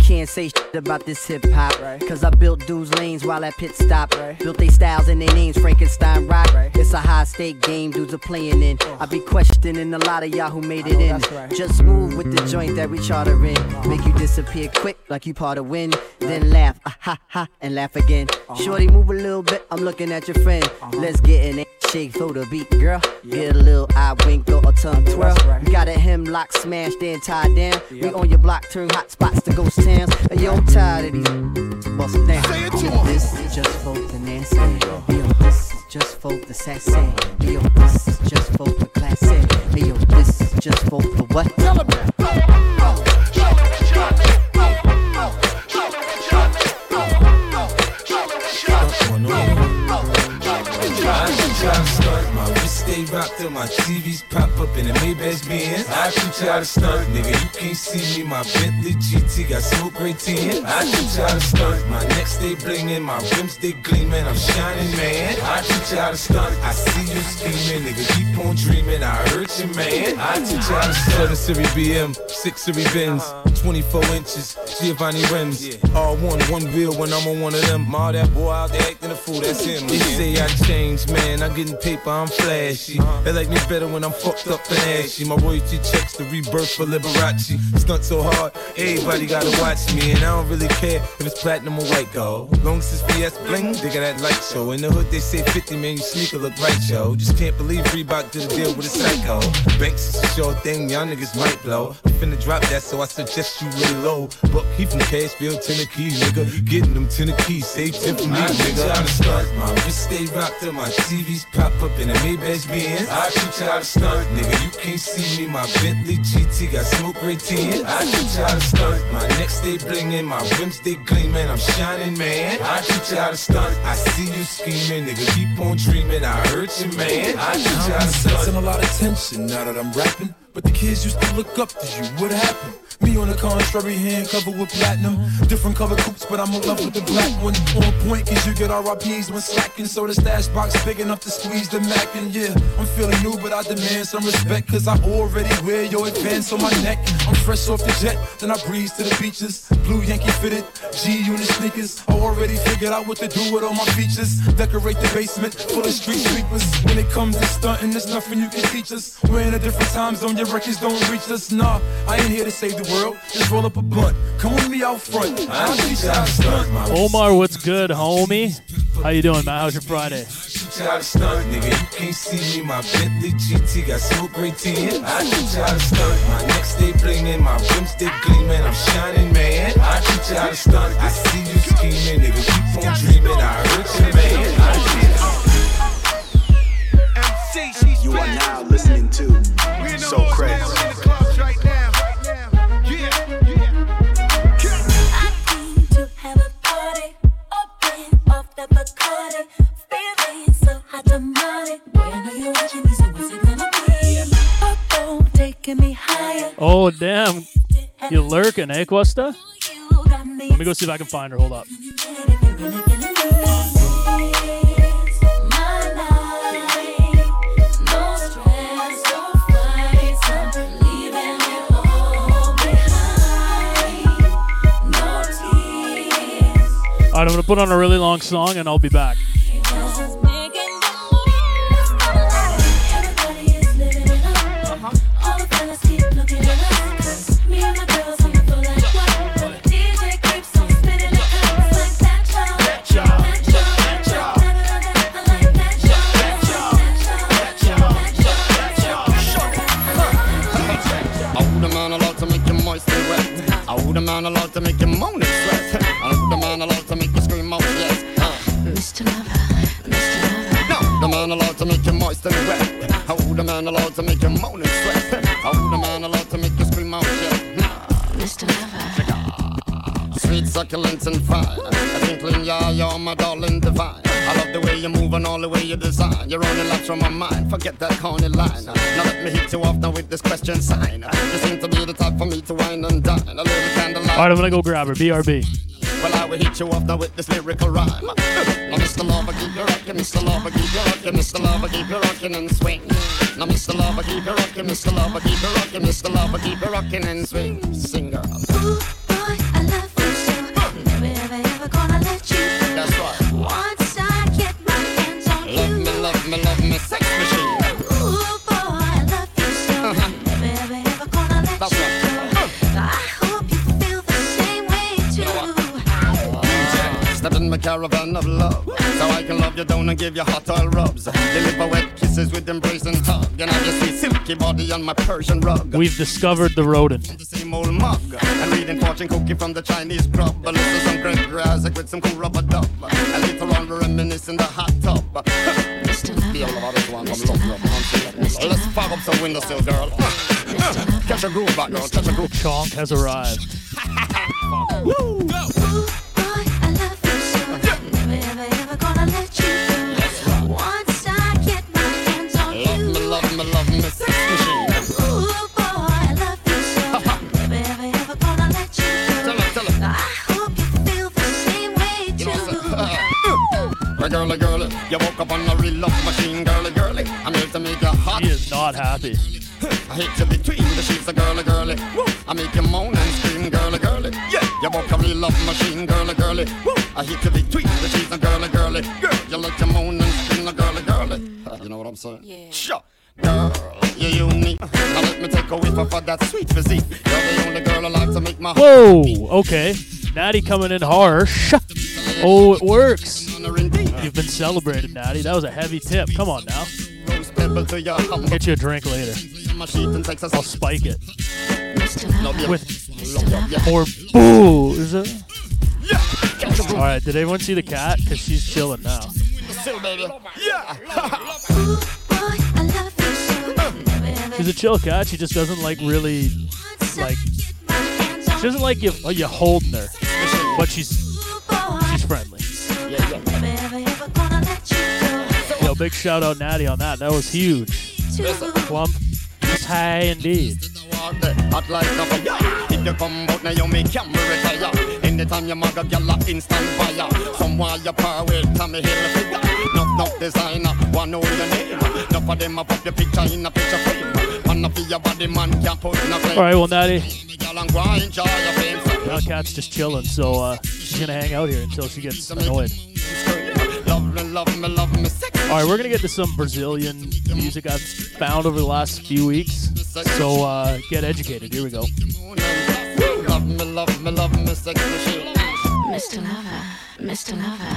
can't say shit about this hip hop. Cause I built dudes' lanes while at pit stop. Built they styles and they names, Frankenstein rock. It's a high stake game dudes are playing in. I be questioning a lot of y'all who made it in. Just move with the joint that we charter in. Make you disappear quick like you part of wind. Then laugh, ah, ha ha, and laugh again. Shorty, move a little bit, I'm looking at your friend. Let's get in it. Shake, throw the beat, girl. Get a little eye wink or a tongue twirl. You got a hemlock smashed and tied down. We on your block, turn hot spots to ghost towns. Hey, yo, I'm tired of these. Bust it down. Yo, this is just for the nasty. Yo, this is just for the sassy. Yo, this is just for the classy. Hey, yo, this is just for the what? Tell I try My wrist stay rocked till my TVs pop up in the Maybach Benz. I should try to stunt, nigga. You can't see me. My Bentley GT got smoke great tin. I should try to stunt. My neck stay blingin', my rims stay gleamin'. I'm shining, man. I should try to stunt. I see you scheming, nigga. Keep on dreaming. I hurt you, man. I should try to stunt. 7 Series BM, 6 Series Benz, uh-huh. 24 inches, Giovanni rims. All one, one wheel when I'm on one of them. All that boy out there acting a fool, that's him. They say I changed, man. I'm getting paper, I'm flashy. They like me better when I'm fucked up and ashy. My royalty checks the rebirth for Liberace. Stunt so hard, everybody gotta watch me. And I don't really care if it's platinum or white gold. Long since BS bling, they got that light show. In the hood, they say 50, man, sneaker look right, yo. Just can't believe Reebok did a deal with a psycho. Banks is a sure thing, y'all niggas might blow. I'm finna drop that, so I suggest you lay low. But he from Cashville, Tennessee, nigga. Getting them Tennessee, save 10 for me, nigga. I'm the stars, my Just stay rocked till my TVs pop up, in a Maybach being 10. I shoot you out to stunt, nigga. You can't see me. My Bentley GT got smoke ray tint. I shoot you out to stunt. My necks they blingin', my rims they gleamin'. I'm shining, man. I shoot you out to stunt. I see you scheming, nigga. Keep on dreamin'. I hurt you, man. I teach you how to stunt. a lot of tension now that I'm rapping, but the kids used to look up to you. What happened? Me on the contrary, hand covered with platinum. Different color coupes, but I'm in love with the black one. On point, cause you get RIPs when slacking. So the stash box big enough to squeeze the Mac. And yeah, I'm feeling new, but I demand some respect. Cause I already wear your advance on my neck. I'm fresh off the jet, then I breeze to the beaches. Blue Yankee fitted, G unit sneakers. I already figured out what to do with all my features. Decorate the basement full of street sweepers. When it comes to stunting, there's nothing you can teach us. We're in a different time zone, your records don't reach us. Nah, I ain't here to save the world. Just roll up a blunt. Come with me out front. I'll teach you how to stunt. Omar, what's good, homie? How you doing, man? How's your Friday? try to stunt, nigga. You can't see me. My Bentley GT got smoke great. I try to stunt. My neck stay blingin', my rims stay gleamin'. I'm shining, man. I can try to stunt. I see you scheming, nigga. Lurking, eh, Questa? Let me go see if I can find her. Hold up. All right, I'm going to put on a really long song and I'll be back. Man allowed to make you moan and sweat. I would a man allowed to make you scream out yes. Mr. Lover. Sweet succulence and fine. A twinkling, yeah, you're my darling divine. I love the way you move and all the way you design. You're only left from my mind. Forget that corny line. Now let me hit you off now with this question sign. You seem to be the type for me to wine and dine. A little candlelight. All right, I'm going to go grab her. BRB. Well, I will hit you off now with this lyrical rhyme. Mr. Lover, keep rockin', Mr. Lover, keep rockin' and swing. Now, Mr. Lover, keep rockin', Mr. Lover, keep rockin', Mr. Lover, keep rockin' and swing. Sing, girl. Ooh, boy, I love you so. Never, ever, ever gonna let you. That's right. Once I get my hands on love you. Love me, love me, love me, sex machine. Ooh, boy, I love you so. Uh-huh. Never, ever, ever gonna let That's you. Right. Caravan of love so I can love you down and give you hot oil rubs. Deliver wet kisses with embrace and hug. And I just see silky body on my Persian rug. We've discovered the rodent. Same old mug. And reading fortune cookie from the Chinese grub. A little some great grass with some cool rubber dub. And later on we reminisce in the hot tub. Feel about this one from Love Love Country. Let's fire up some windowsill, girl. Catch a groove back, girl. Catch a groove. Chonk has arrived. Love you woke up on a real love machine, girly, girly. I'm here to make you hot. He is not happy. I hit you between the sheets, a girly, girly. Woo. I make you moan and scream, girly, girly. Yeah, you woke a real love machine, girly, girly. Woo. I hit you between the sheets, a girly, girly. Girl, you let you moan and scream, a girly, girly. You know what I'm saying? Yeah. Sure. Girl, you're unique. Now let me take a whiff of that sweet physique. You're the only girl alive to make my Whoa, okay. Natty coming in harsh. Oh, it works. You've been celebrated, Natty. That was a heavy tip. Come on now. humble. Get you a drink later. I'll spike it. With. More booze. All right, did everyone see the cat? Because she's chilling now. She's a chill cat. She just doesn't like really like. She doesn't like you. You holding her, but she's she's friendly. Big shout out Natty on that. That was huge. Plump. Yes, high indeed. Hot like a fire. If you come out now, you make retire. Anytime you mug a gyal a instant fire. Someone you par with Tommy. Nuff nuff designer, one know your name. Enough of them a pop your picture in a picture frame. Man your body man can't put no flame. All right, well, Natty. Gyal and go and enjoy your fame. Now cat's just chilling, so uh, she's gonna hang out here until she gets annoyed. All right, we're gonna get to some Brazilian music I've found over the last few weeks. So uh, get educated. Here we go. Love me, love me, love me. Mr. Lover, Mr. Lover.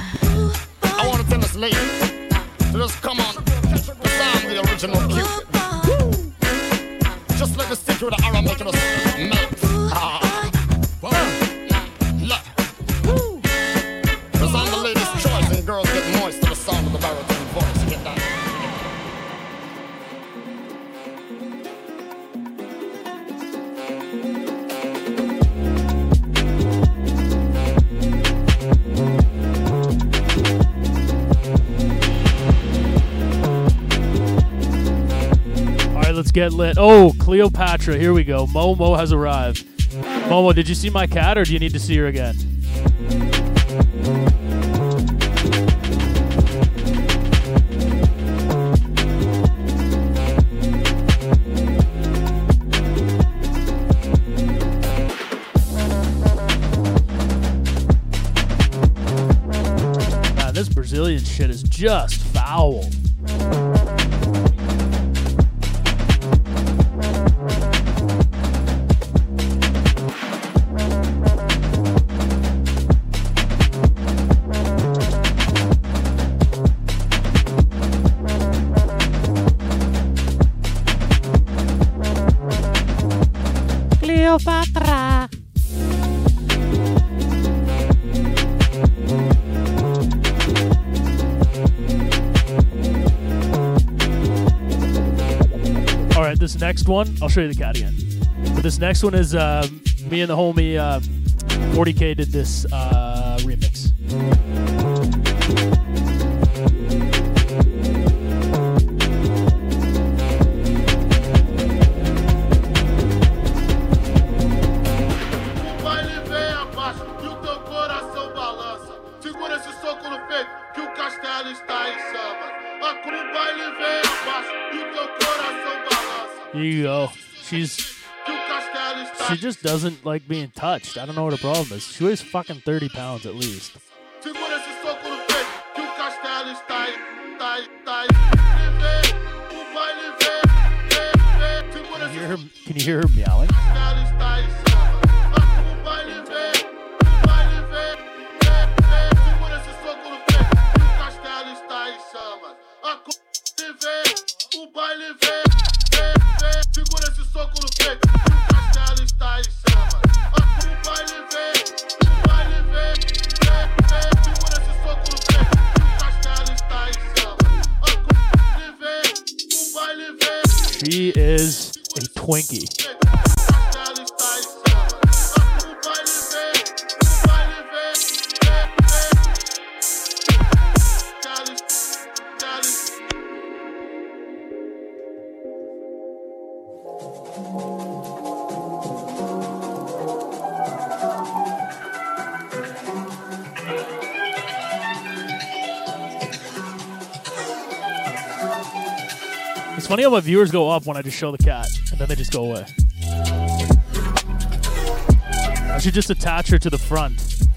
I want to tell this lady to just come on. Just I'm the original Cupid. Just let me stick through the arrow, making us melt. Let's get lit. Oh, Cleopatra. Here we go. Momo has arrived. Momo, did you see my cat, or do you need to see her again? Man, this Brazilian shit is just foul. Next one, I'll show you the cat again. But this next one is uh, me and the homie uh, 40K did this uh, just doesn't like being touched. I don't know what her problem is. She weighs fucking 30 pounds at least. Can you hear her, can you hear her meowing? Twinkie. Funny how my viewers go up when I just show the cat, and then they just go away. I should just attach her to the front.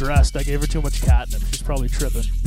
Looks distressed. I gave her too much catnip. She's probably tripping.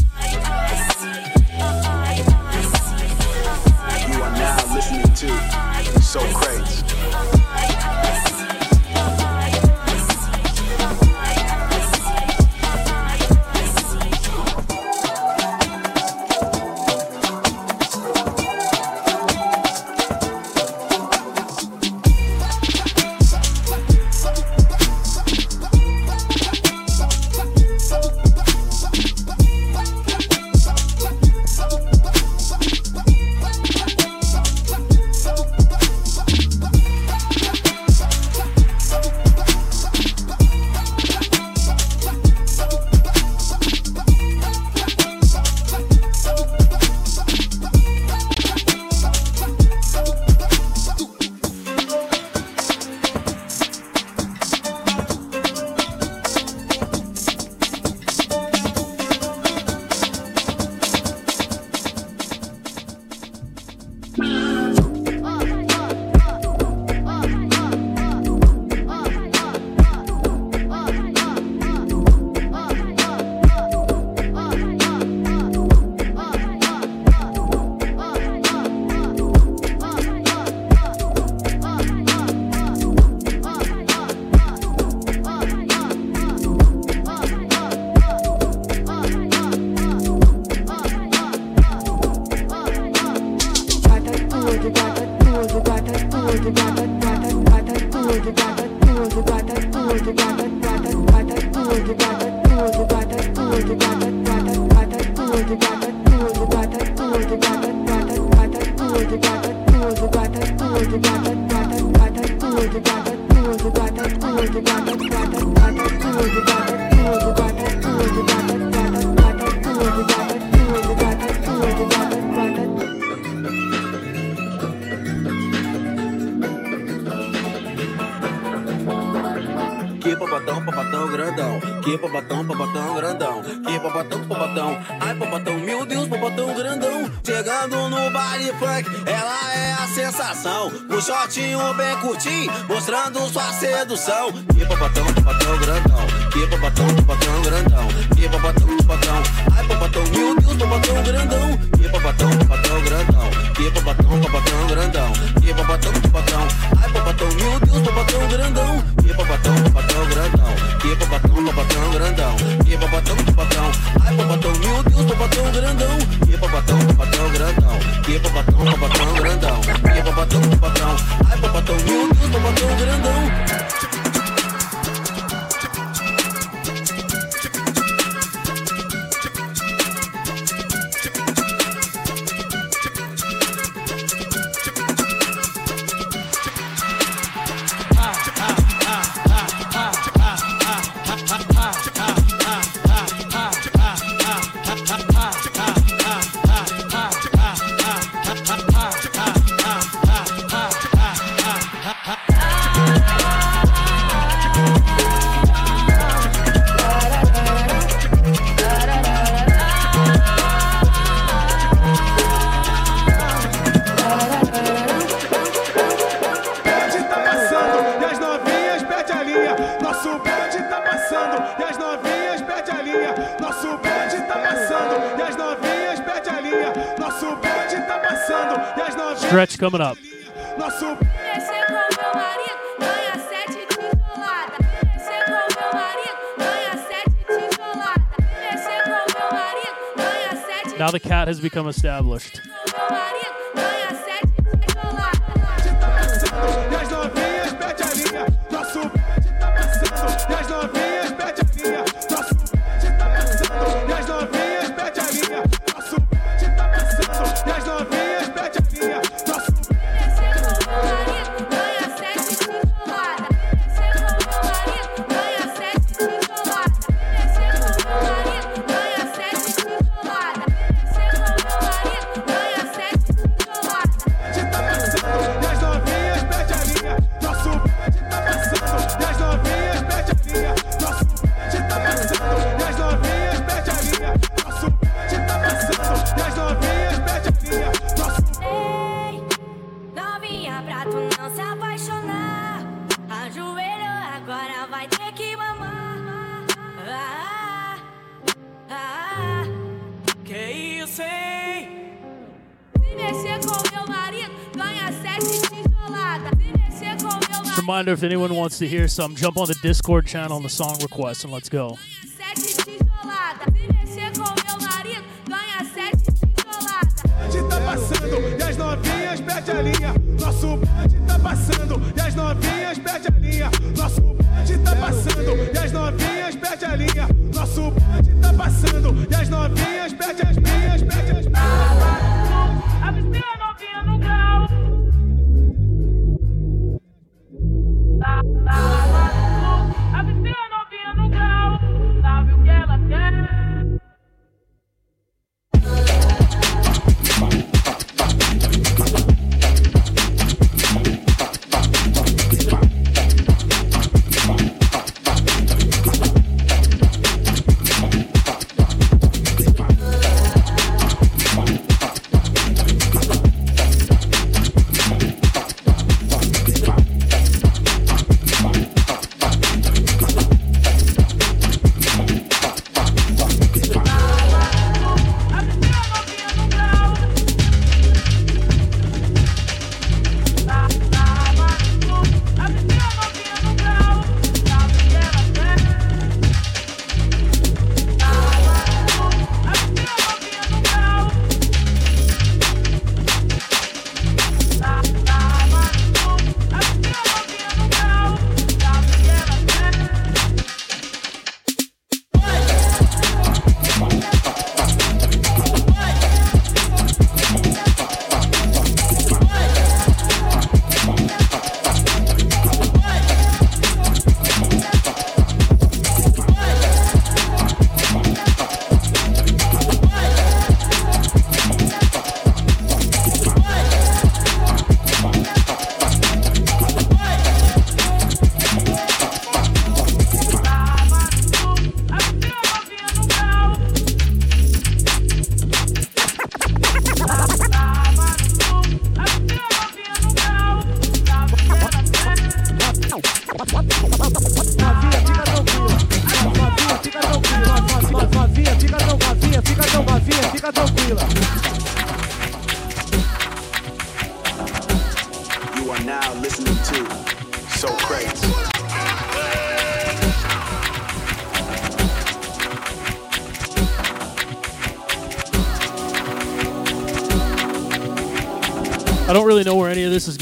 Sensação. O shortinho bem curtinho, mostrando sua sedução. Que papatão, papatão grandão. Que papatão, papatão grandão. Que papatão, papatão. Ai, papatão, meu Deus, papatão grandão babatão, babatão grandão. Que babatão, babatão grandão. Que babatão, babatão. Ai, babatão, meu Deus, babatão grandão. Que babatão, babatão grandão. Que babatão, babatão grandão. Que babatão, babatão. Ai, babatão, meu Deus, babatão grandão. Que babatão, babatão grandão. Que babatão, babatão grandão. Que babatão, babatão. Ai, babatão, meu Deus, babatão grandão. Stretch coming up. Now the cat has become established. to hear some, jump on the Discord channel on the song request and let's go.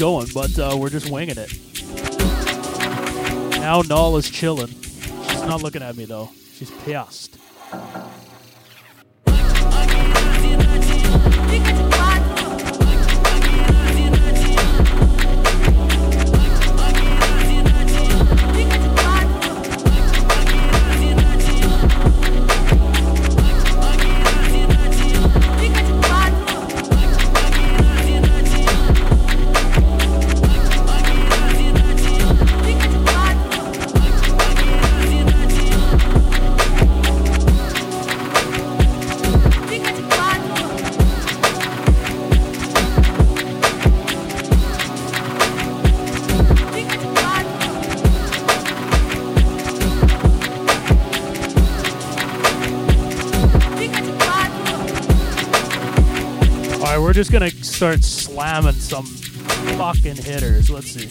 going, but uh, we're just winging it. Now Null is chilling. She's not looking at me though. She's pissed. start slamming some fucking hitters. Let's see.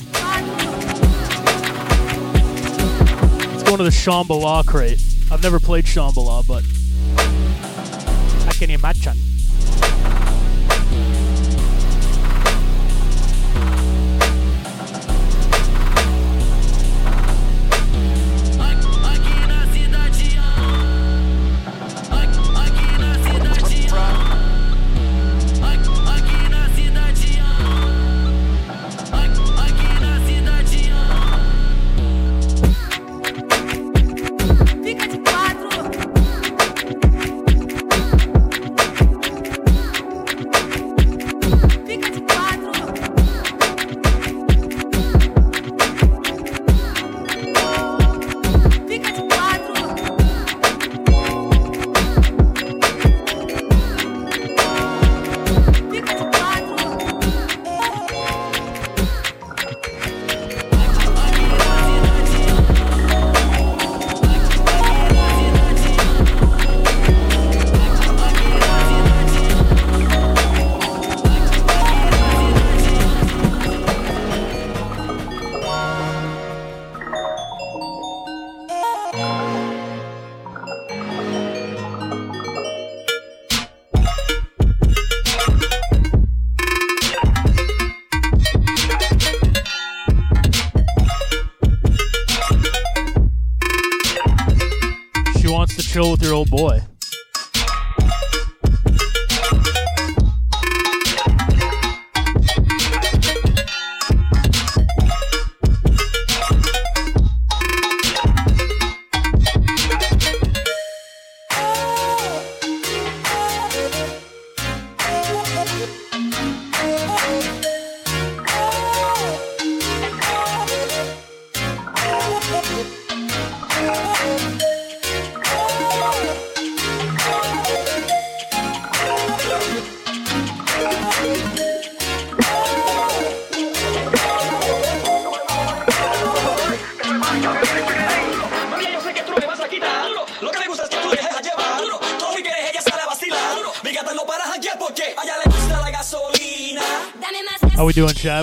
Let's go into the Shambhala crate. I've never played Shambhala, but I can imagine.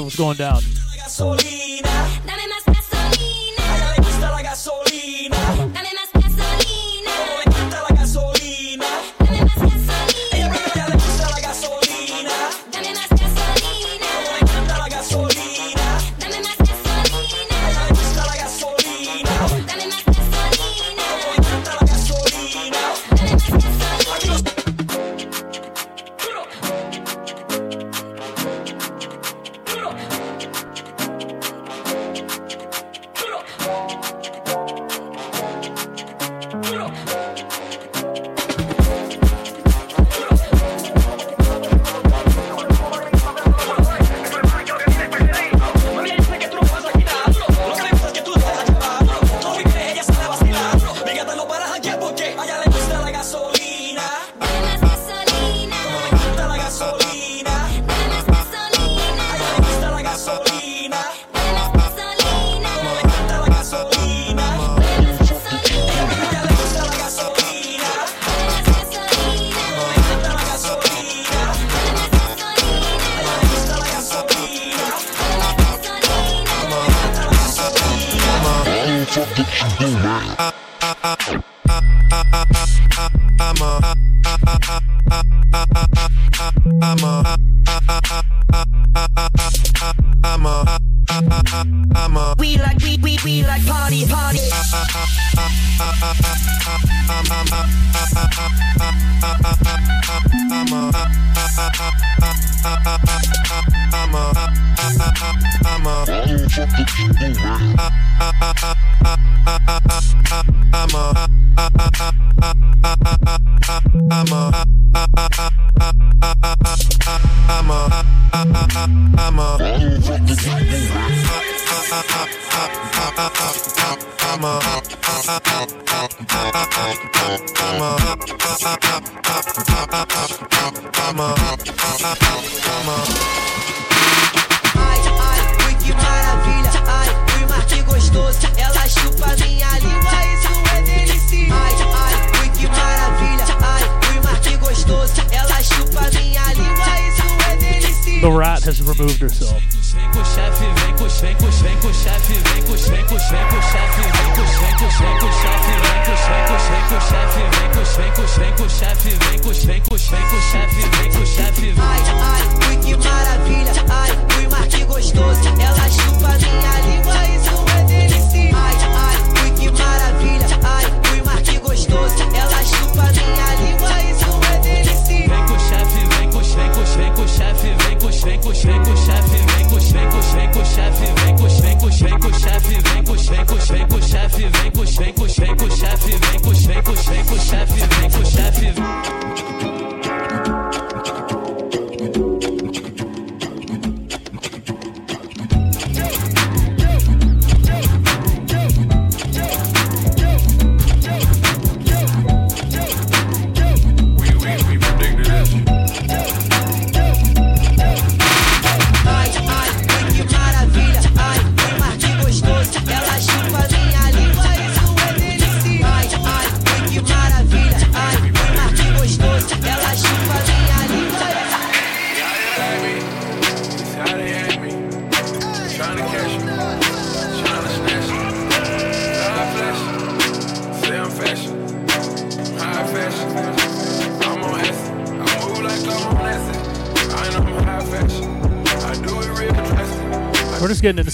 was going down.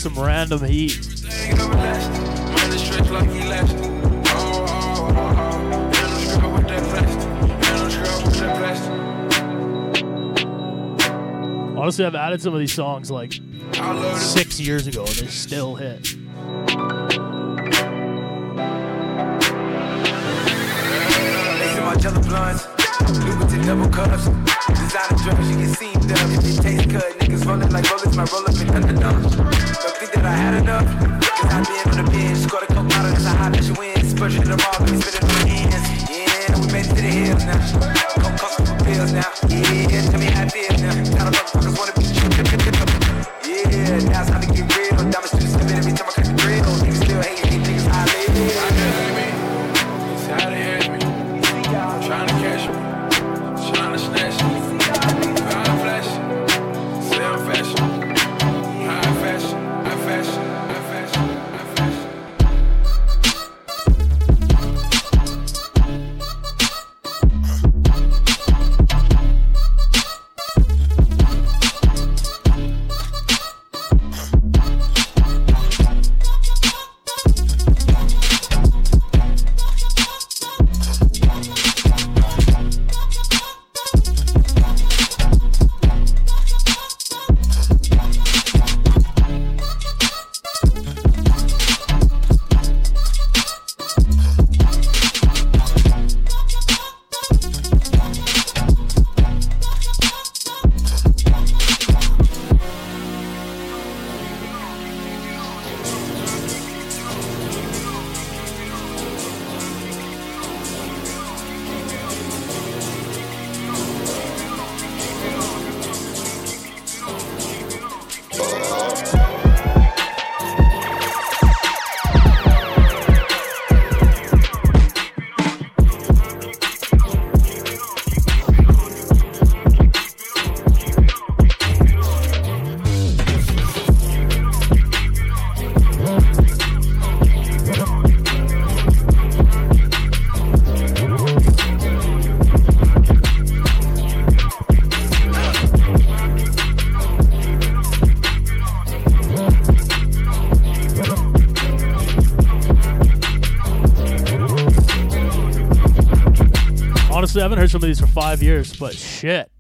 some random heat. Honestly, I've added some of these songs like six years ago and they still hit. double cups. Designer you can see them. Taste cut, niggas rolling like. My. I had enough. Cause I been on the bench, scored a couple that's Cause I let you win. Spurgeon in the ball, we spinning on the ends. Yeah, we made it to the hills now. Come, come, pills now. Yeah. honestly, I haven't heard some of these for five years, but shit.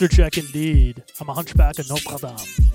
Mr. Check indeed. I'm a hunchback of Notre Dame.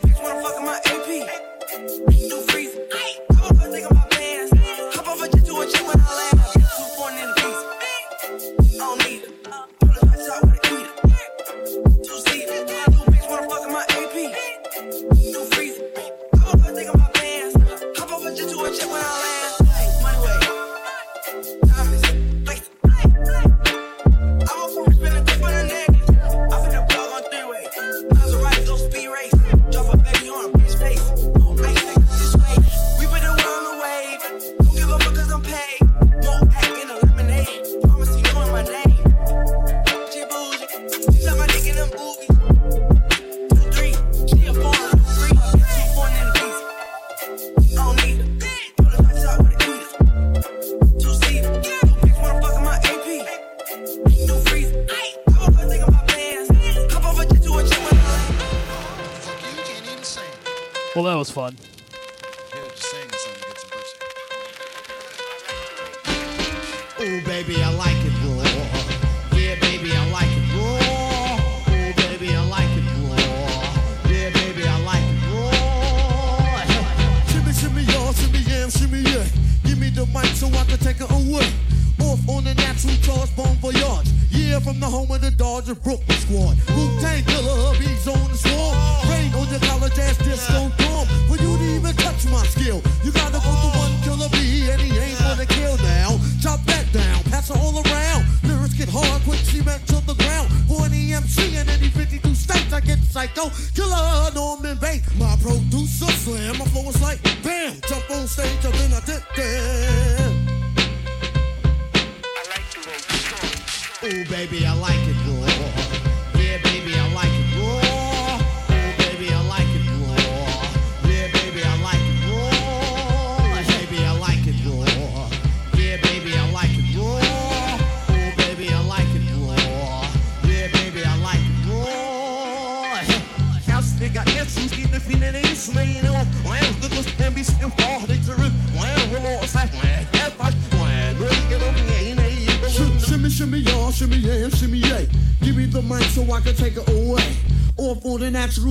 that was fun.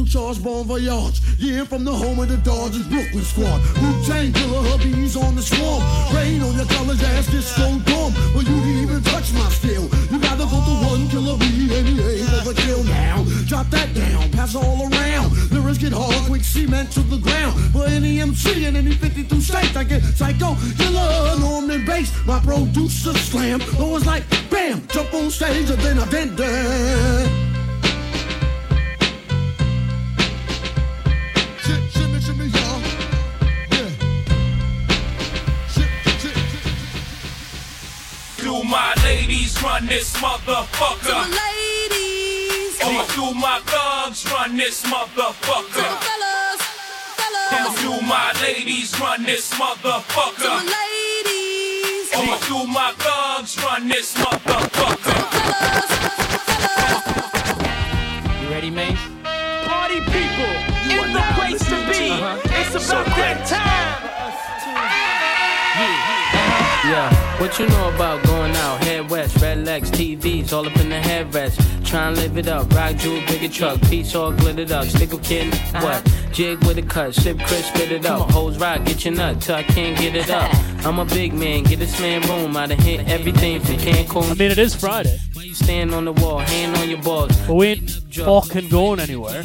Charge, bon voyage. Yeah, from the home of the Dodgers, Brooklyn squad. Wu-Tang killer hubbies on the swarm. Rain on your college ass, disco dumb. But you didn't even touch my skill. You rather vote the one killer B, NBA, overkill now. Drop that down, pass all around. Lyrics get hard, quick cement to the ground. For any MC in any 52 states, I get psycho, killer, Norman Bates. My producer slam. What you know about going out? Head west, red legs, TVs, all up in the headrest. Try and live it up, rock jewel, bigger truck, piece all glittered up. Stick a kid, uh-huh. what? Jig with a cut, sip crisp, spit it up. Hoes rock, get your nut till I can't get it up. I'm a big man, get this man room. I done hit everything from Cancun. I mean, it is Friday. Why you stand on the wall, hand on your balls? But we ain't fucking going anywhere.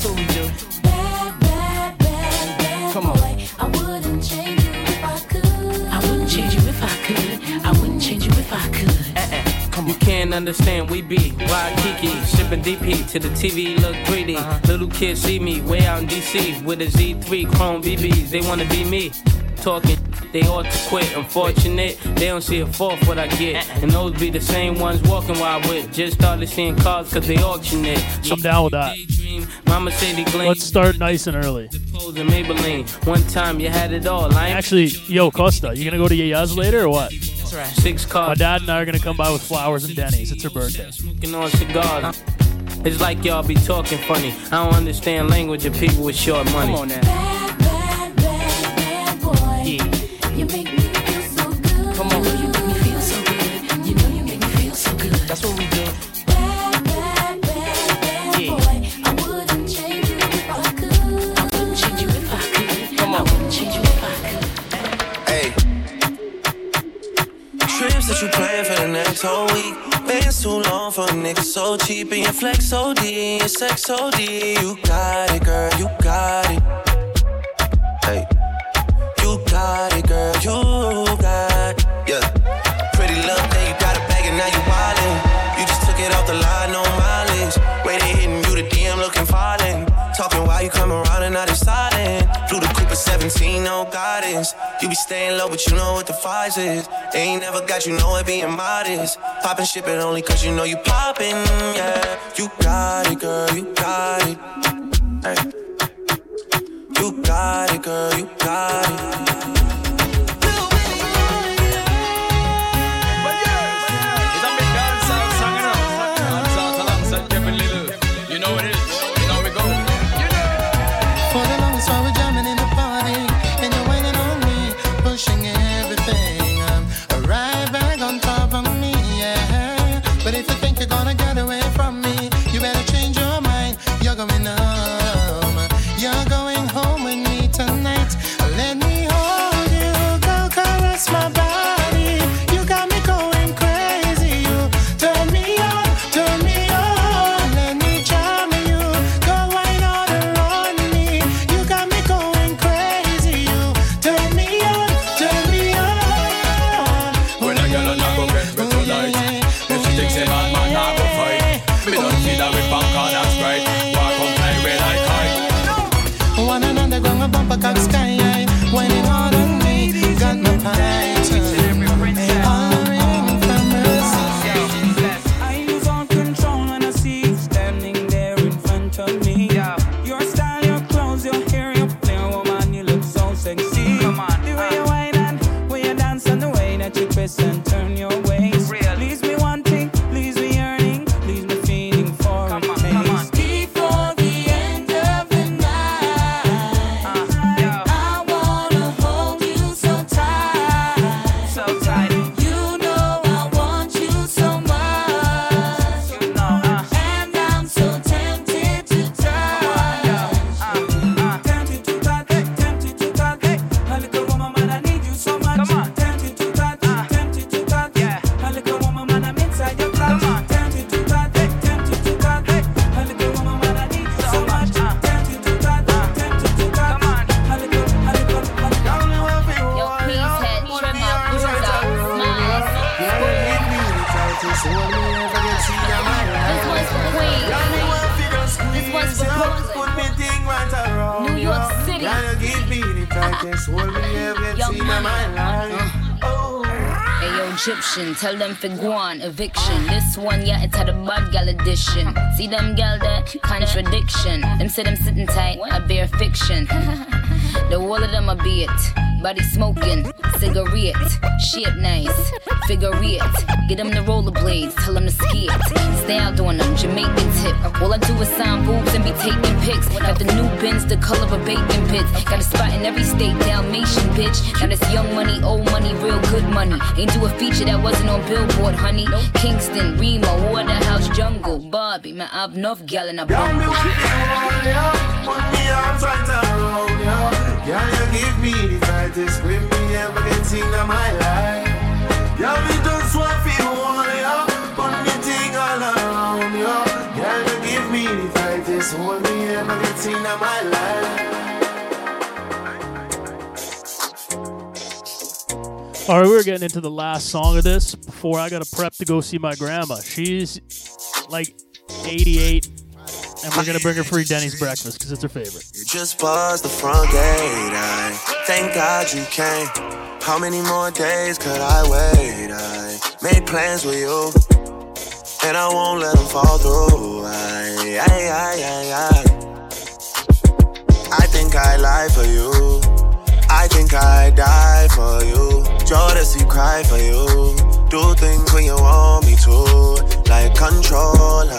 That's what we do. Bad, bad, bad, bad Come on. boy. I wouldn't change you if I could. I wouldn't change you if I could. I wouldn't change you if I could. You can't understand, we be wild Kiki, shipping DP to the TV, look 3D. Uh-huh. Little kids see me way out in DC with a Z3 Chrome BBs. They wanna be me, talking. They ought to quit. Unfortunate, they don't see a fourth what I get. Uh-uh. And those be the same ones walking while I with. Just started seeing cars cause they auction it. So I'm down with that. Mama say. Let's start nice and early. Pose in One time you had it all. I Actually, yo, Costa, you gonna go to Yaya's later or what? That's right. Six cars. My dad and I are gonna come by with flowers and Denny's. It's her birthday. smoking on cigars. It's like y'all be talking funny. I don't understand language of people with short money. Come on now. Bad boy. You make that you plan for the next whole week. Bands too long for a nigga so cheap. And your flex OD, your sex OD. You got it, girl, you got it. Hey. You got it, girl, you got it. Yeah. 17, no guidance. You be staying low, but you know what the price is. They ain't never got you know it being modest. Poppin' shit, but only cause you know you poppin', yeah. You got it, girl, you got it. Hey. You got it, girl, you got it. Them for guan, eviction. This one, yeah, it's had a bad gal edition. See them gal there? Contradiction. Them say them sitting tight, a bear fiction. The wall of them a be it. Body smoking, cigarette, shit nice, figure it. Get them the rollerblades, tell them to ski it. Stay out doing them, Jamaican tip. All I do is sign boobs and be taking pics. Got the new bins, the color of bacon pits. Got a spot in every state, Dalmatian bitch. Now this young money, old money, real good money. Ain't do a feature that wasn't on Billboard, honey. Kingston, Remo, Waterhouse, Jungle, Barbie. Man, I've enough gal in a Girl, me bumble. yeah. Put me arms right around you. Girl, you give me the tightest grip me ever get in my life. Girl, me just want to hold you. Put me thing all around you. Girl, you give me the tightest hold me ever get in my life. All right, we're getting into the last song of this before I got to prep to go see my grandma. She's like 88, and we're gonna bring her free Denny's breakfast because it's her favorite. You just buzzed the front gate. I thank God you came. How many more days could I wait? I made plans with you, and I won't let them fall through. I, I, I, I, I. I think I lie for you. I think I die for you. Jodeci cry for you. Do things when you want me to, like controller,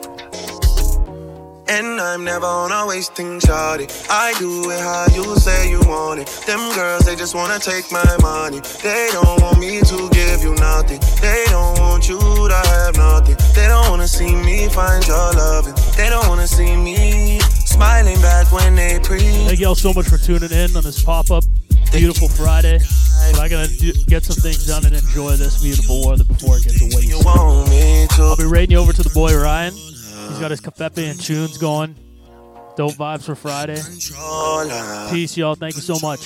And I'm never on a wasting shawty. I do it how you say you want it. Them girls, they just wanna take my money. They don't want me to give you nothing. They don't want you to have nothing. They don't wanna see me find your loving. They don't wanna see me smiling back when they pre. Thank y'all so much for tuning in on this pop up. Beautiful Friday. But I gotta do, get some things done and enjoy this beautiful weather before it gets away. I'll be raiding you over to the boy Ryan. He's got his Kafepe and tunes going. Dope vibes for Friday. Peace, y'all. Thank you so much.